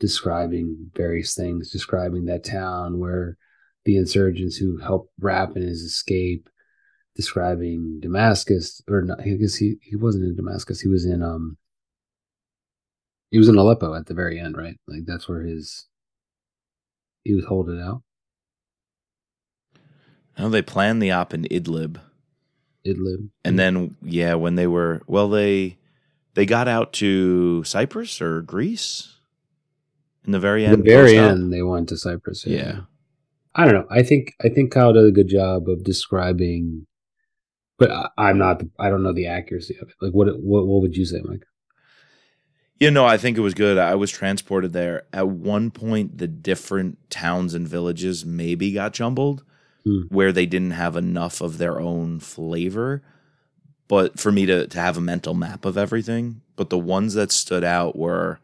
describing various things, describing that town where the insurgents who helped Rapp in his escape, describing Damascus, or not, I guess he he wasn't in Damascus. He was in um. He was in Aleppo at the very end, right? Like that's where his he was holding out.
I know they planned the op in Idlib.
Idlib,
And then yeah, when they were well, they they got out to Cyprus or Greece in the very end.
the very end, they went to Cyprus.
Yeah.
I don't know. I think I think Kyle did a good job of describing, but I, I'm not. I don't know the accuracy of it. Like, what what what would you say, Mike?
You know, I think it was good. I was transported there. At one point, the different towns and villages maybe got jumbled
Hmm.
where they didn't have enough of their own flavor. But for me to, to have a mental map of everything, but the ones that stood out were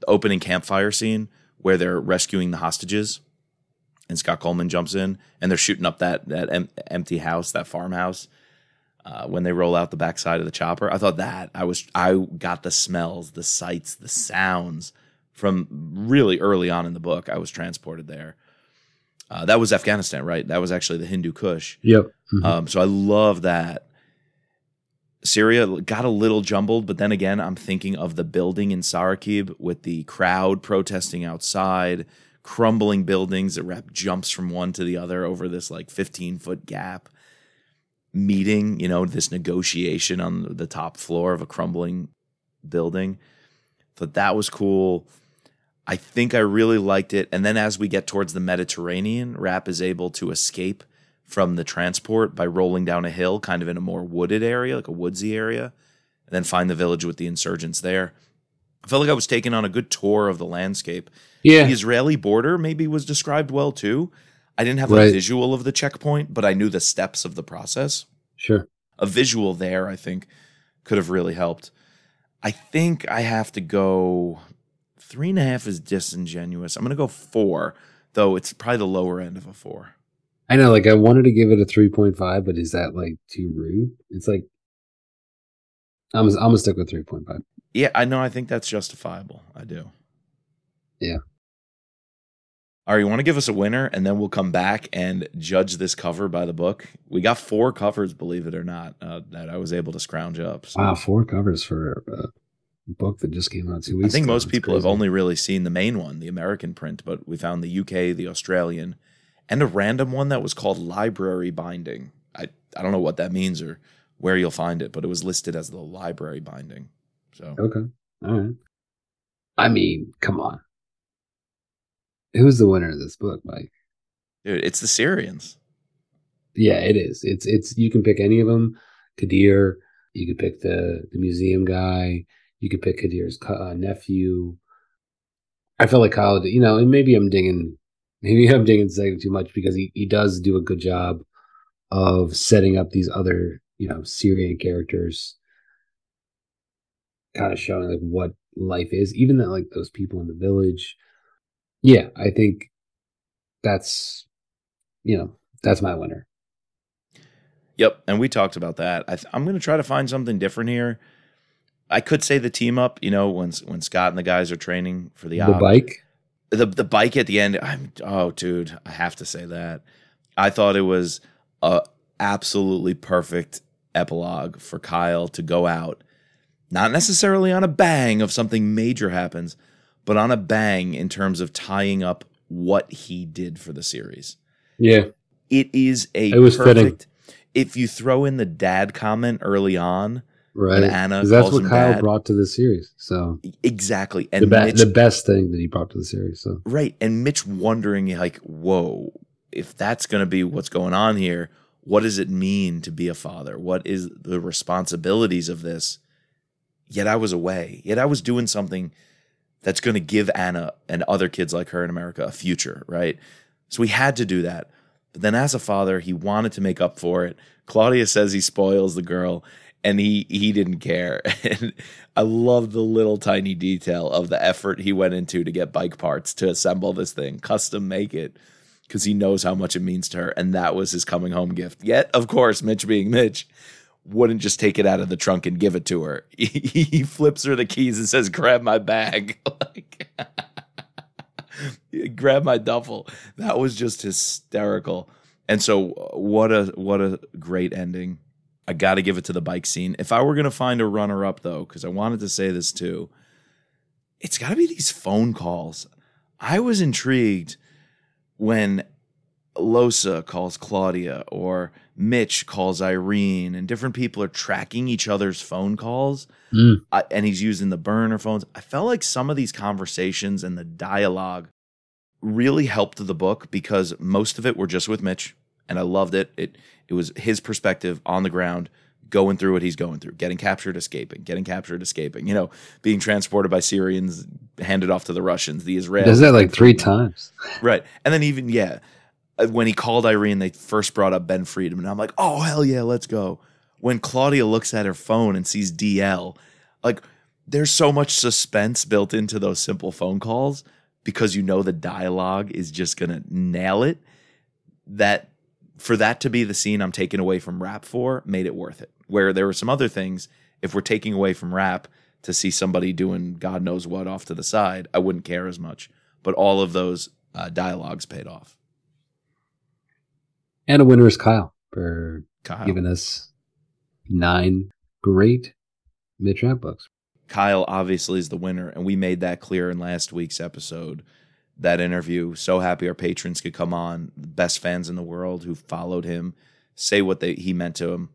the opening campfire scene where they're rescuing the hostages and Scott Coleman jumps in and they're shooting up that, that em- empty house, that farmhouse. Uh, when they roll out the backside of the chopper. I thought that I was I got the smells, the sights, the sounds from really early on in the book. I was transported there. Uh, that was Afghanistan, right? That was actually the Hindu Kush.
Yep. Mhm.
Um, so I love that. Syria got a little jumbled, but then again, I'm thinking of the building in Sarakib with the crowd protesting outside, crumbling buildings. The rep jumps from one to the other over this like 15 foot gap. Meeting, you know, this negotiation on the top floor of a crumbling building. Thought that was cool. I think I really liked it. And then as we get towards the Mediterranean, Rapp is able to escape from the transport by rolling down a hill, kind of in a more wooded area, like a woodsy area, and then find the village with the insurgents there. I felt like I was taking on a good tour of the landscape.
yeah.
The Israeli border maybe was described well too. I didn't have a visual of the checkpoint, but I knew the steps of the process
Sure.
a visual there, I think, could have really helped. I think I have to go three and a half is disingenuous. I'm gonna go four, though it's probably the lower end of a four.
I know, like I wanted to give it a three point five, but is that like too rude? It's like I'm I'm gonna stick with three point five.
Yeah, I know. I think that's justifiable. I do.
Yeah.
All right, you want to give us a winner, and then we'll come back and judge this cover by the book. We got four covers, believe it or not, uh, that I was able to scrounge up. So
Wow, four covers for a book that just came out two weeks I
think
ago.
most
That's
people have only really seen the main one, the American print, but we found the UK, the Australian, and a random one that was called Library Binding. I, I don't know what that means or where you'll find it, but it was listed as the library binding. So
Okay, all right. I mean, come on. Who's the winner of this book, Mike?
dude, it's the Syrians.
Yeah, it is. It's it's you can pick any of them. Kadir, you could pick the the museum guy. You could pick Kadir's uh, nephew. I feel like Kyle, you know, and maybe I'm dinging, maybe I'm dinging Sagan too much because he he does do a good job of setting up these other you know Syrian characters, kind of showing like what life is, even that like those people in the village. Yeah, I think that's you know that's my winner.
Yep, and we talked about that. I th- I'm going to try to find something different here. I could say the team up, you know, when when Scott and the guys are training for the
The
op.
bike.
the the bike at the end. I'm oh, dude, I have to say that. I thought it was a absolutely perfect epilogue for Kyle to go out, not necessarily on a bang of something major happens, but on a bang in terms of tying up what he did for the series.
Yeah,
It is a
It was fitting.
If you throw in the dad comment early on,
right.
Anna
that's what Kyle
dad.
brought to the series. So
exactly,
the,
and
be-
Mitch
the best thing that he brought to the series. So
Right. And Mitch wondering, like, whoa, if that's going to be what's going on here, what does it mean to be a father? What is the responsibilities of this? Yet I was away. Yet I was doing something that's going to give Anna and other kids like her in America a future, right? So he had to do that. But then as a father, he wanted to make up for it. Claudia says he spoils the girl and he he didn't care. And I love the little tiny detail of the effort he went into to get bike parts to assemble this thing, custom make it because he knows how much it means to her and that was his coming home gift. Yet, of course, Mitch being Mitch wouldn't just take it out of the trunk and give it to her. He, flips her the keys and says, "Grab my bag." like grab my duffel. That was just hysterical. And so what a what a great ending. I got to give it to the bike scene. If I were going to find a runner up though cuz I wanted to say this too. It's got to be these phone calls. I was intrigued when Losa calls Claudia or Mitch calls Irene and different people are tracking each other's phone calls
Mm.
I, and he's using the burner phones. I felt like some of these conversations and the dialogue really helped the book because most of it were just with Mitch, and I loved it. It it was his perspective on the ground, going through what he's going through, getting captured, escaping, getting captured, escaping. You know, being transported by Syrians, handed off to the Russians, the Israelis.
does that like three times.
Right. And then even yeah, uh, when he called Irene, they first brought up Ben Friedman. And I'm like, oh hell yeah, let's go. When Claudia looks at her phone and sees DL, like there's so much suspense built into those simple phone calls because you know the dialogue is just gonna nail it. That for that to be the scene I'm taking away from Rapp for made it worth it. Where there were some other things, if we're taking away from Rapp to see somebody doing God knows what off to the side, I wouldn't care as much. But all of those uh, dialogues paid off.
And a winner is Kyle for
Kyle.
giving us nine great Mitch Rapp books.
Kyle obviously is the winner, and we made that clear in last week's episode. That interview. So happy our patrons could come on, best fans in the world who followed him, say what they, he meant to him,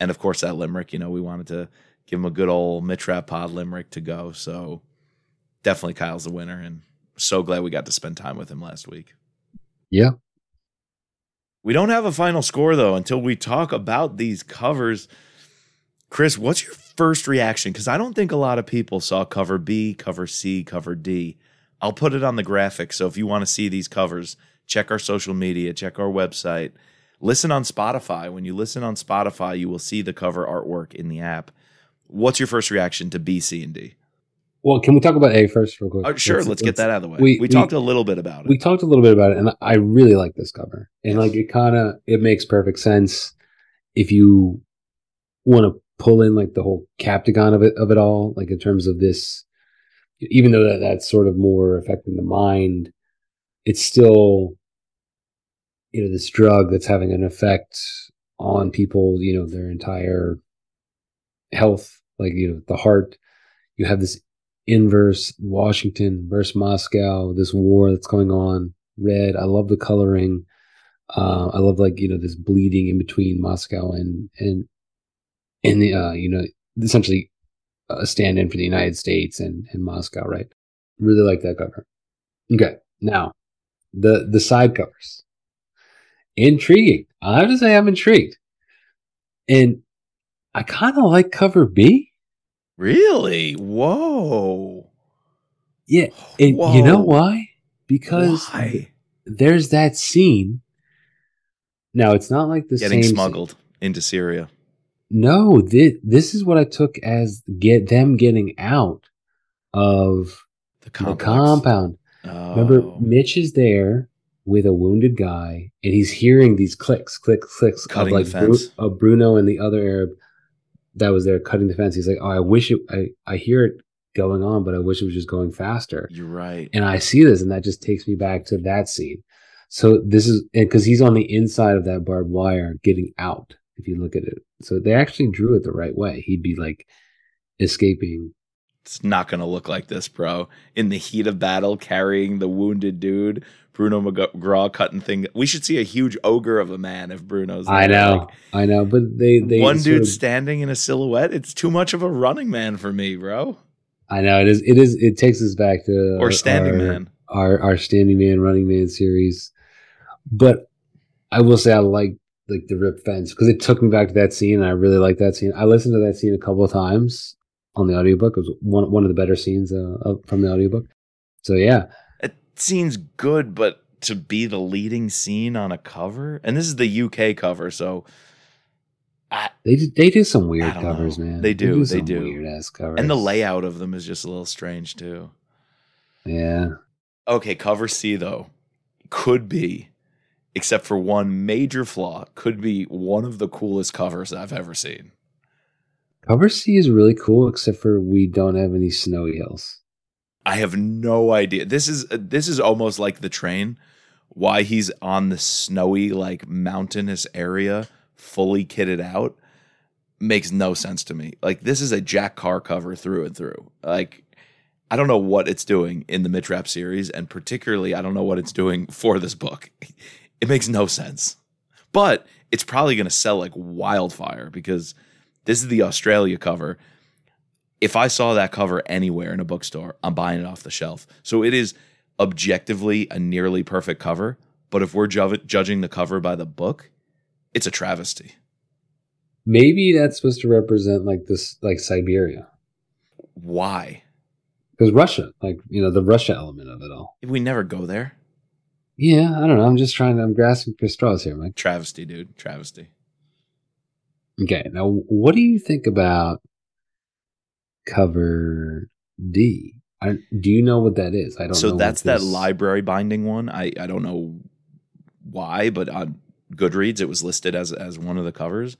and of course that limerick. You know, we wanted to give him a good old Mitch Rapp Pod limerick to go. So definitely Kyle's the winner, and so glad we got to spend time with him last week.
Yeah.
We don't have a final score though until we talk about these covers. Chris, what's your first reaction? Because I don't think a lot of people saw cover B, cover C, cover D. I'll put it on the graphic. So if you want to see these covers, check our social media, check our website, listen on Spotify. When you listen on Spotify, you will see the cover artwork in the app. What's your first reaction to B, C, and D?
Well, can we talk about A first, real quick?
Uh, sure, let's, get that out of the way.
we-
We,
we-
talked a little bit about it.
We talked a little bit about it, and I really like this cover. And
Yes.
like, it kind of it makes perfect sense if you want to pull in like the whole captagon of it of it all, like in terms of this. Even though that that's sort of more affecting the mind, it's still, you know, this drug that's having an effect on people. You know, their entire health, like you know, the heart. You have this inverse Washington versus Moscow, this war that's going on. Red. I love the coloring. Uh, I love like you know this bleeding in between Moscow and and and the uh, you know essentially a stand-in for the United States and and Moscow, right? Really like that cover. Okay, now the the side covers. Intriguing. I have to say I'm intrigued, and I kind of like cover B.
really? Whoa.
Yeah, and you know why? Because
Why?
there's that scene. Now it's not like the
Getting smuggled into Syria.
No, this, this is what I took as get them getting out of
The
the compound.
Oh.
Remember, Mitch is there with a wounded guy, and he's hearing these clicks, clicks, clicks
Cutting
of like Bru- of Bruno and the other Arab that was there cutting the fence. He's like, "Oh, I wish it. I I hear it going on, but I wish it was just going faster."
You're right.
and I see this, and that just takes me back to that scene. So this is because he's on the inside of that barbed wire, getting out. If you look at it, so they actually drew it the right way. He'd be like escaping.
It's not going to look like this, bro. In the heat of battle, carrying the wounded dude, Bruno McGraw cutting thing. We should see a huge ogre of a man if Bruno's.
I know,
Like,
I know, but they they
one dude
of-
standing in a silhouette. It's too much of a running man for me, bro.
I know it is. It is. It takes us back to
Or standing
our,
man.
our our standing man, running man series. But I will say I like like the rip fence because it took me back to that scene. And I really like that scene. I listened to that scene a couple of times on the audiobook. It was one one of the better scenes uh, from the audiobook. So yeah,
It seems good, but to be the leading scene on a cover, and this is the UK cover, so I,
they do, they do some weird covers,
know.
man.
They do, they
some
do.
weird ass covers.
and the layout of them is just a little strange too.
Yeah,
Okay, cover C though could be, except for one major flaw, could be one of the coolest covers I've ever seen.
cover C is really cool, except for we don't have any snowy hills.
I have no idea. This is this is almost like the train. Why he's on the snowy, like mountainous area, fully kitted out, makes no sense to me. Like this is a Jack Carr cover through and through. Like I don't know what it's doing in the Mitch Rapp series, and particularly I don't know what it's doing for this book. It makes no sense. But it's probably going to sell like wildfire because this is the Australia cover if I saw that cover anywhere in a bookstore, I'm buying it off the shelf. So it is objectively a nearly perfect cover. But if we're ju- judging the cover by the book, it's a travesty.
Maybe that's supposed to represent like this, like Siberia,
Why?
because Russia, like you know, the Russia element of it all.
If we never go there,
Yeah, I don't know. I'm just trying to. I'm grasping for straws here, Mike.
travesty, dude, travesty.
Okay, now what do you think about cover D? I, do you know what that is? I don't.
So
know
that's that library binding one. I I don't know why, but on Goodreads it was listed as as one of the covers.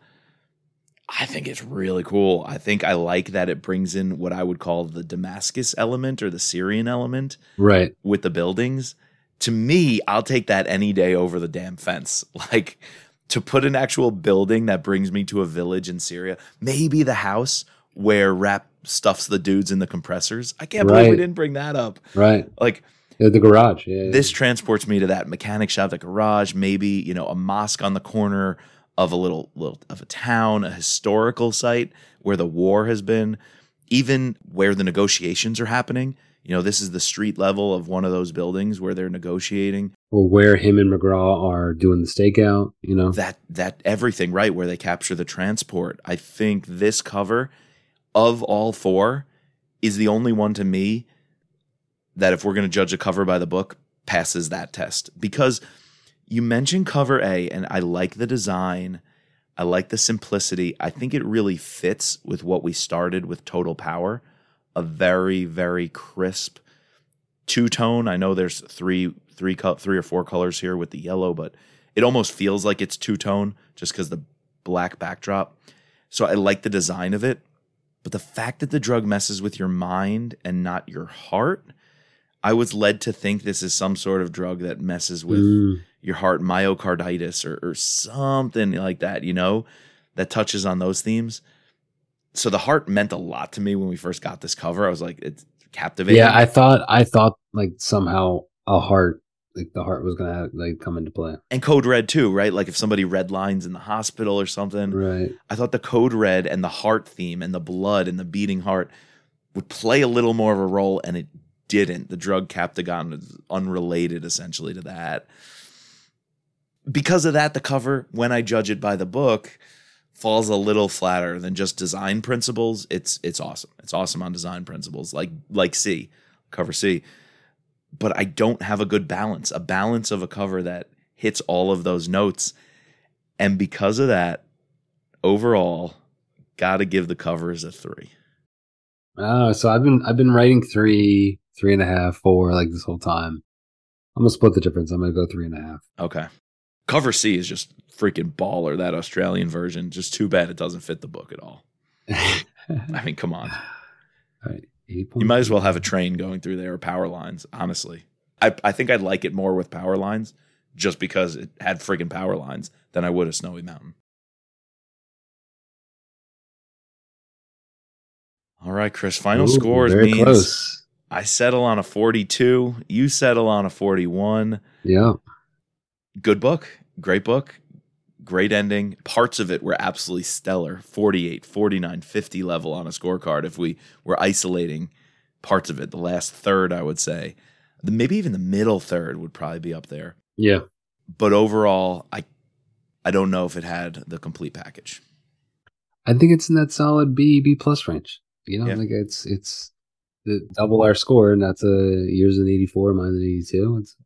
I think it's really cool. I think I like that it brings in what I would call the Damascus element or the Syrian element.
Right.
with the buildings. To me, I'll take that any day over the damn fence. Like to put an actual building that brings me to a village in Syria, maybe the house where Rapp stuffs the dudes in the compressors. I can't believe we didn't bring that up.
Right.
Like
Yeah, the garage. Yeah.
this transports me to that mechanic shop, the garage, maybe, you know, a mosque on the corner of a little little of a town, a historical site where the war has been, even where the negotiations are happening. You know, this is the street level of one of those buildings where they're negotiating.
or where him and McGraw are doing the stakeout. You know.
That that everything, right, where they capture the transport. I think this cover of all four is the only one to me that if we're going to judge a cover by the book passes that test because you mentioned cover A and I like the design I like the simplicity. I think it really fits with what we started with Total Power, a very very crisp two tone. I know there's three three three or four colors here with the yellow, but it almost feels like it's two tone just because the black backdrop. So I like the design of it, but the fact that the drug messes with your mind and not your heart, I was led to think this is some sort of drug that messes with mm. your heart, myocarditis or, or something like that. You know, that touches on those themes. So the heart meant a lot to me when we first got this cover. I was like, it's captivating.
Yeah, I thought I thought like somehow a heart like the heart was gonna like come into play.
And code red too, right? Like if somebody red lines in the hospital or something.
Right.
I thought the code red and the heart theme and the blood and the beating heart would play a little more of a role, and it didn't. The drug Captagon is unrelated essentially to that. Because of that, the cover, when I judge it by the book, falls a little flatter than just design principles. It's it's awesome. It's awesome on design principles, like like C, cover C but I don't have a good balance, a balance of a cover that hits all of those notes. And because of that, overall, got to give the covers a three.
Oh, so I've been I've been writing three, three and a half, four like this whole time. I'm gonna split the difference. I'm gonna go three and a half.
Okay. Cover C is just freaking baller. That Australian version. Just too bad it doesn't fit the book at all. I mean, come on.
All right.
You might as well have a train going through there or power lines, honestly. I, I think I'd like it more with power lines just because it had friggin' power lines than I would a snowy mountain. All right, Chris. Final Ooh, scores means close. I settle on a 42. You settle on a 41.
Yeah.
Good book. Great book great ending. Parts of it were absolutely stellar 48, 49, 50 level on a scorecard if we were isolating parts of it. The last third, I would say. Maybe even the middle third would probably be up there.
Yeah.
But overall, I I don't know if it had the complete package.
I think it's in that solid B B plus range. You know, yeah. like it's it's the double our score, and that's a years an eighty four minus an eighty two. It's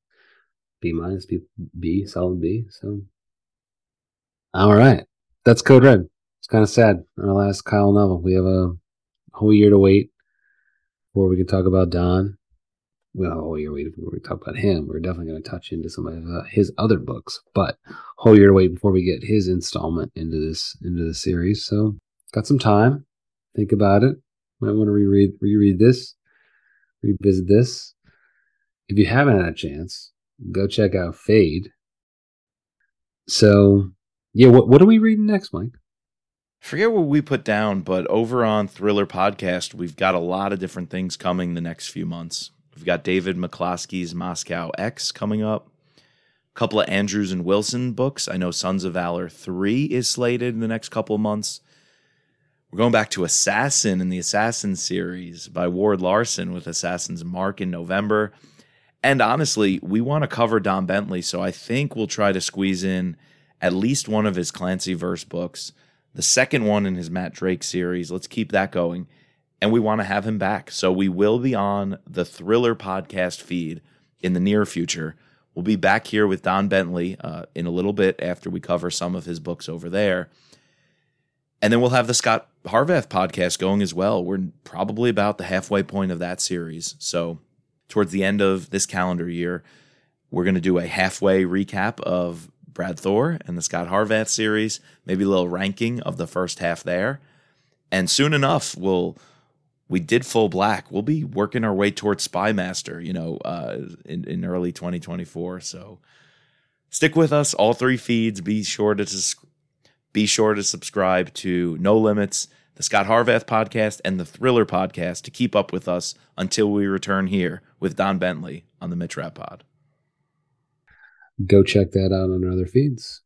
B minus B B solid B. So all right. That's Code Red. It's kind of sad. Our last Kyle novel. We have a whole year to wait before we can talk about Don. Well, a whole year to wait before we talk about him. We're definitely going to touch into some of uh, his other books, but whole year to wait before we get his installment into this into the series. So, got some time. Think about it. Might want to reread reread this, revisit this. If you haven't had a chance, go check out Fade. So yeah, what what are we reading next, Mike?
Forget what we put down, but over on Thriller Podcast, we've got a lot of different things coming the next few months. We've got David McCloskey's Moscow X coming up. A couple of Andrews and Wilson books. I know Sons of Valor 3 is slated in the next couple of months. We're going back to Assassin in the Assassin series by Ward Larsen with Assassin's Mark in November. And honestly, we want to cover Don Bentley, so I think we'll try to squeeze in at least one of his Clancy verse books, the second one in his Matt Drake series. Let's keep that going. And we want to have him back. So we will be on the Thriller podcast feed in the near future. We'll be back here with Don Bentley uh, in a little bit after we cover some of his books over there. And then we'll have the Scot Harvath podcast going as well. We're probably about the halfway point of that series. So, towards the end of this calendar year, we're going to do a halfway recap of Brad Thor and the Scot Harvath series, maybe a little ranking of the first half there. And soon enough, we'll we did full black. We'll be working our way towards Spymaster, you know, uh, in, in early 2024. So stick with us, all three feeds. Be sure to be sure to subscribe to No Limits, the Scot Harvath podcast, and the Thriller podcast to keep up with us until we return here with Don Bentley on the Mitch Rapp Pod
go check that out on our other feeds.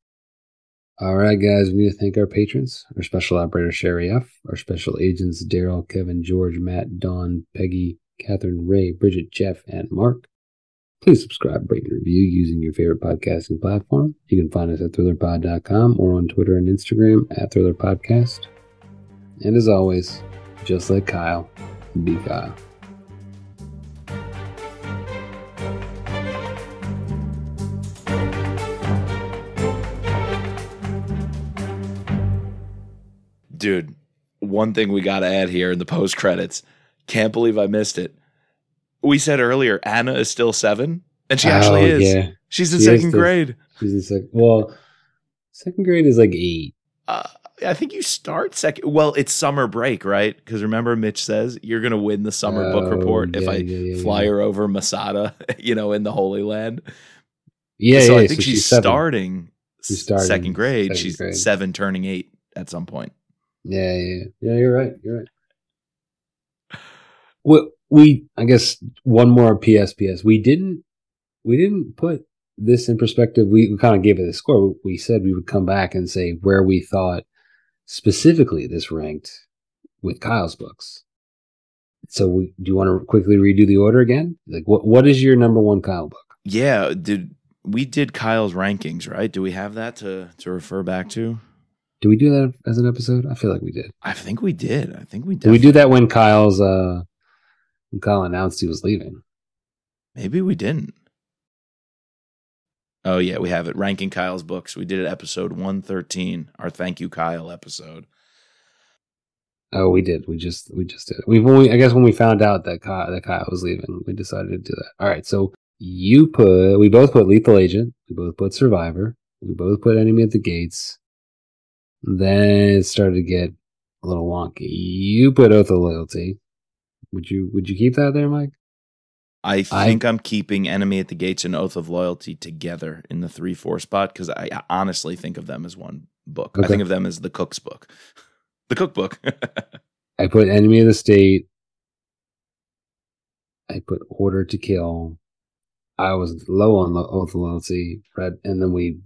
All right, guys, we need to thank our patrons, our special operator, Sherry F., our special agents, Daryl, Kevin, George, Matt, Don, Peggy, Catherine, Ray, Bridget, Jeff, and Mark. Please subscribe, rate, and review using your favorite podcasting platform. You can find us at thrillerpod.com or on Twitter and Instagram at thrillerpodcast. And as always, just like Kyle, be Kyle.
Dude. One thing we got to add here in the post credits. Can't believe I missed it. We said earlier Anna is still seven, and she actually
Oh,
is.
Yeah,
She's in
She
second
still-
grade.
she's in second. Well, second grade is like eight.
Uh, I think you start second. Well, it's summer break, right? Because remember, Mitch says you're going to win the summer book
Oh,
report if I
yeah, yeah,
fly
yeah.
her over Masada, you know, in the Holy Land.
Yeah,
so
yeah.
I think
so
she's,
seven.
starting,
She's starting
second grade.
second
she's
grade.
seven, turning eight at some point.
Yeah, yeah, yeah. yeah. You're right. You're right. Well, we I guess one more PSPS. We didn't we didn't put this in perspective. We, we kind of gave it a score. We said we would come back and say where we thought specifically this ranked with Kyle's books. So, we, do you want to quickly redo the order again? Like, what what is your number one Kyle book?
Yeah, did we did Kyle's rankings, right? Do we have that to to refer back to?
Did we do that as an episode? I feel like we did.
I think we did. I think we did.
Did we do that when Kyle's uh when Kyle announced he was leaving?
Maybe we didn't. Oh yeah, we have it. Ranking Kyle's books. We did it episode 113, our thank you Kyle episode.
Oh, we did. We just we just did. it. We've only I guess when we found out that Kyle that Kyle was leaving, we decided to do that. All right. So you put we both put Lethal Agent. We both put Survivor. We both put Enemy at the Gates. Then it started to get a little wonky. You put Oath of Loyalty. Would you would you keep that there, Mike?
I think I, am keeping Enemy at the Gates and Oath of Loyalty together in the 3 4 spot because I honestly think of them as one book. I think of them as the cook's book. The cookbook.
I put Enemy of the State. I put Order to Kill. I was low on the Oath of Loyalty. Red, and then we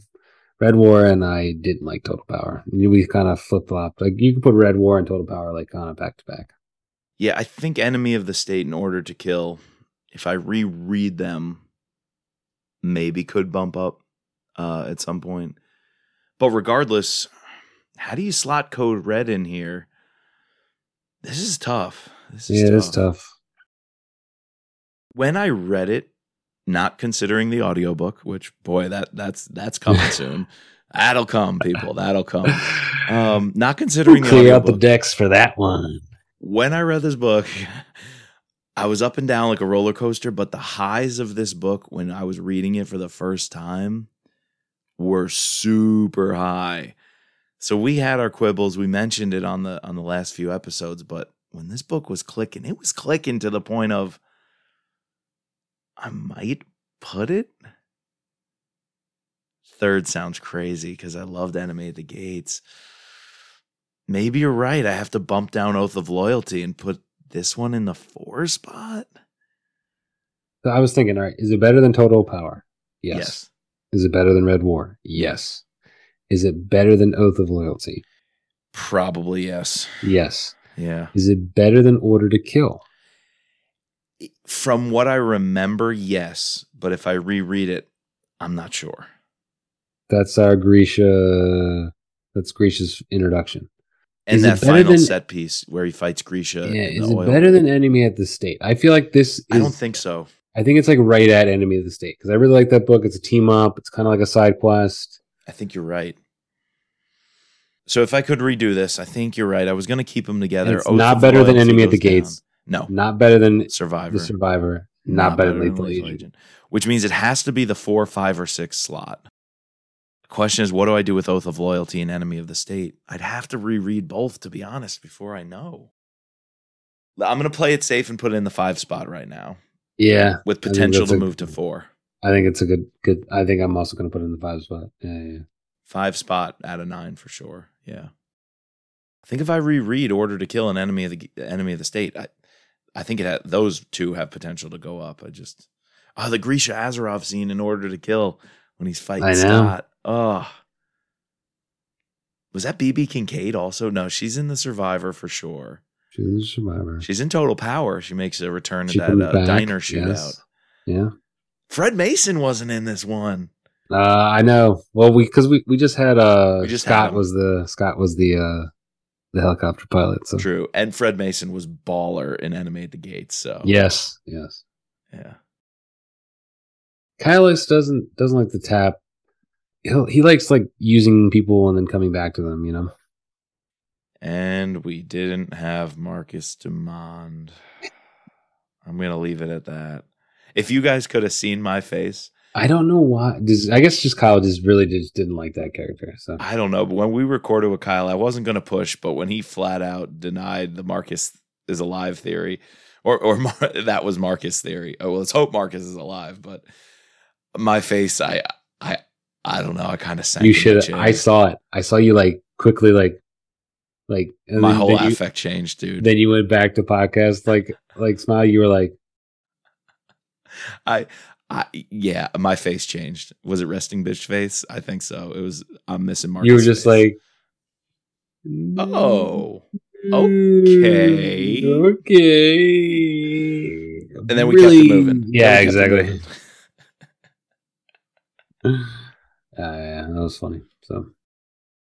Red War, and I didn't like Total Power. We kind of flip flopped. Like you could put Red War and Total Power like kind of back to back.
yeah, I think Enemy of the State and Order to Kill, if I reread them, maybe could bump up uh, at some point. But regardless, how do you slot Code Red in here? This is tough. This is
Yeah,
tough.
it's tough.
When I read it, not considering the audiobook, which boy, that that's that's coming soon. That'll come, people. That'll come. Um, not considering the
Clear out the decks for that one.
when I read this book, I was up and down like a roller coaster, but the highs of this book when I was reading it for the first time were super high. So we had our quibbles. We mentioned it on the on the last few episodes, but when this book was clicking, it was clicking to the point of I might put it. Third sounds crazy because I loved Enemy at the Gates. Maybe you're right. I have to bump down Oath of Loyalty and put this one in the four spot.
So I was thinking, all right, is it better than Total Power? Yes. Is it better than Red War? Yes. Is it better than Oath of Loyalty?
Probably yes.
Yes.
Yeah.
Is it better than Order to Kill?
From what I remember, yes. But if I reread it, I'm not sure.
That's our Grisha. That's Grisha's introduction.
And
Is
that final
than-
set piece where he fights Grisha.
yeah, is it better than Enemy at the State? I feel like this. Is,
I don't think so.
I think it's like right at Enemy of the State because I really like that book. It's a team up. It's kind of like a side quest.
I think you're right. So if I could redo this, I think you're right. I was going to keep them together.
It's
Oath
not better than Enemy at the. Gates.
No,
Not better than
Survivor.
the Survivor. Not, better, than Lethal, Agent.
Which means it has to be the four, five, or six slot. The question is, what do I do with Oath of Loyalty and Enemy of the State? I'd have to reread both, to be honest, before I know. I'm going to play it safe and put it in the five spot right now,
Yeah,
with potential to
a-
move to four.
I think it's a good. Good. I think I'm also going to put it in the five spot. Yeah, yeah.
Five spot out of nine for sure. Yeah. I think if I reread Order to Kill an Enemy of the Enemy of the State, I, I think it had, those two have potential to go up. I just oh the Grisha Azarov scene in Order to Kill when he's fighting. Scott. Oh, was that BB Kincaid also? No, she's in the Survivor for sure.
She's a survivor.
She's in Total Power. She makes a return to that uh, diner shootout.
yes. Yeah.
Fred Mason wasn't in this one.
Uh, I know. Well, we because we, we just had uh
We just
Scott
him.
was the Scott was the uh the helicopter pilot. So
True, and Fred Mason was baller in at the Gates. So
yes, yes.
yeah.
Kylus doesn't doesn't like the tap. He'll, he likes like using people and then coming back to them. You know.
And we didn't have Marcus Dumond. I'm gonna leave it at that. If you guys could have seen my face,
I don't know why. Just, I guess just Kyle just really just didn't like that character. So
I don't know. But when we recorded with Kyle, I wasn't gonna push, but when he flat out denied the Marcus is alive theory, or or Mar- that was Marcus theory. Oh well, let's hope Marcus is alive. But my face, I I I don't know. I kind of sank.
you should. I saw it. I saw you like quickly like like and
my
then-
whole
then you,
affect changed, dude.
Then you went back to podcast like like smile. You were like
I, I, yeah, my face changed. Was it resting bitch face? I think so. It was. I'm missing Marcus.
you were just
face.
like
oh, okay.
okay.
and then we kept it moving.
Yeah,
Then we kept it
exactly.
moving.
Uh, yeah, that was funny. So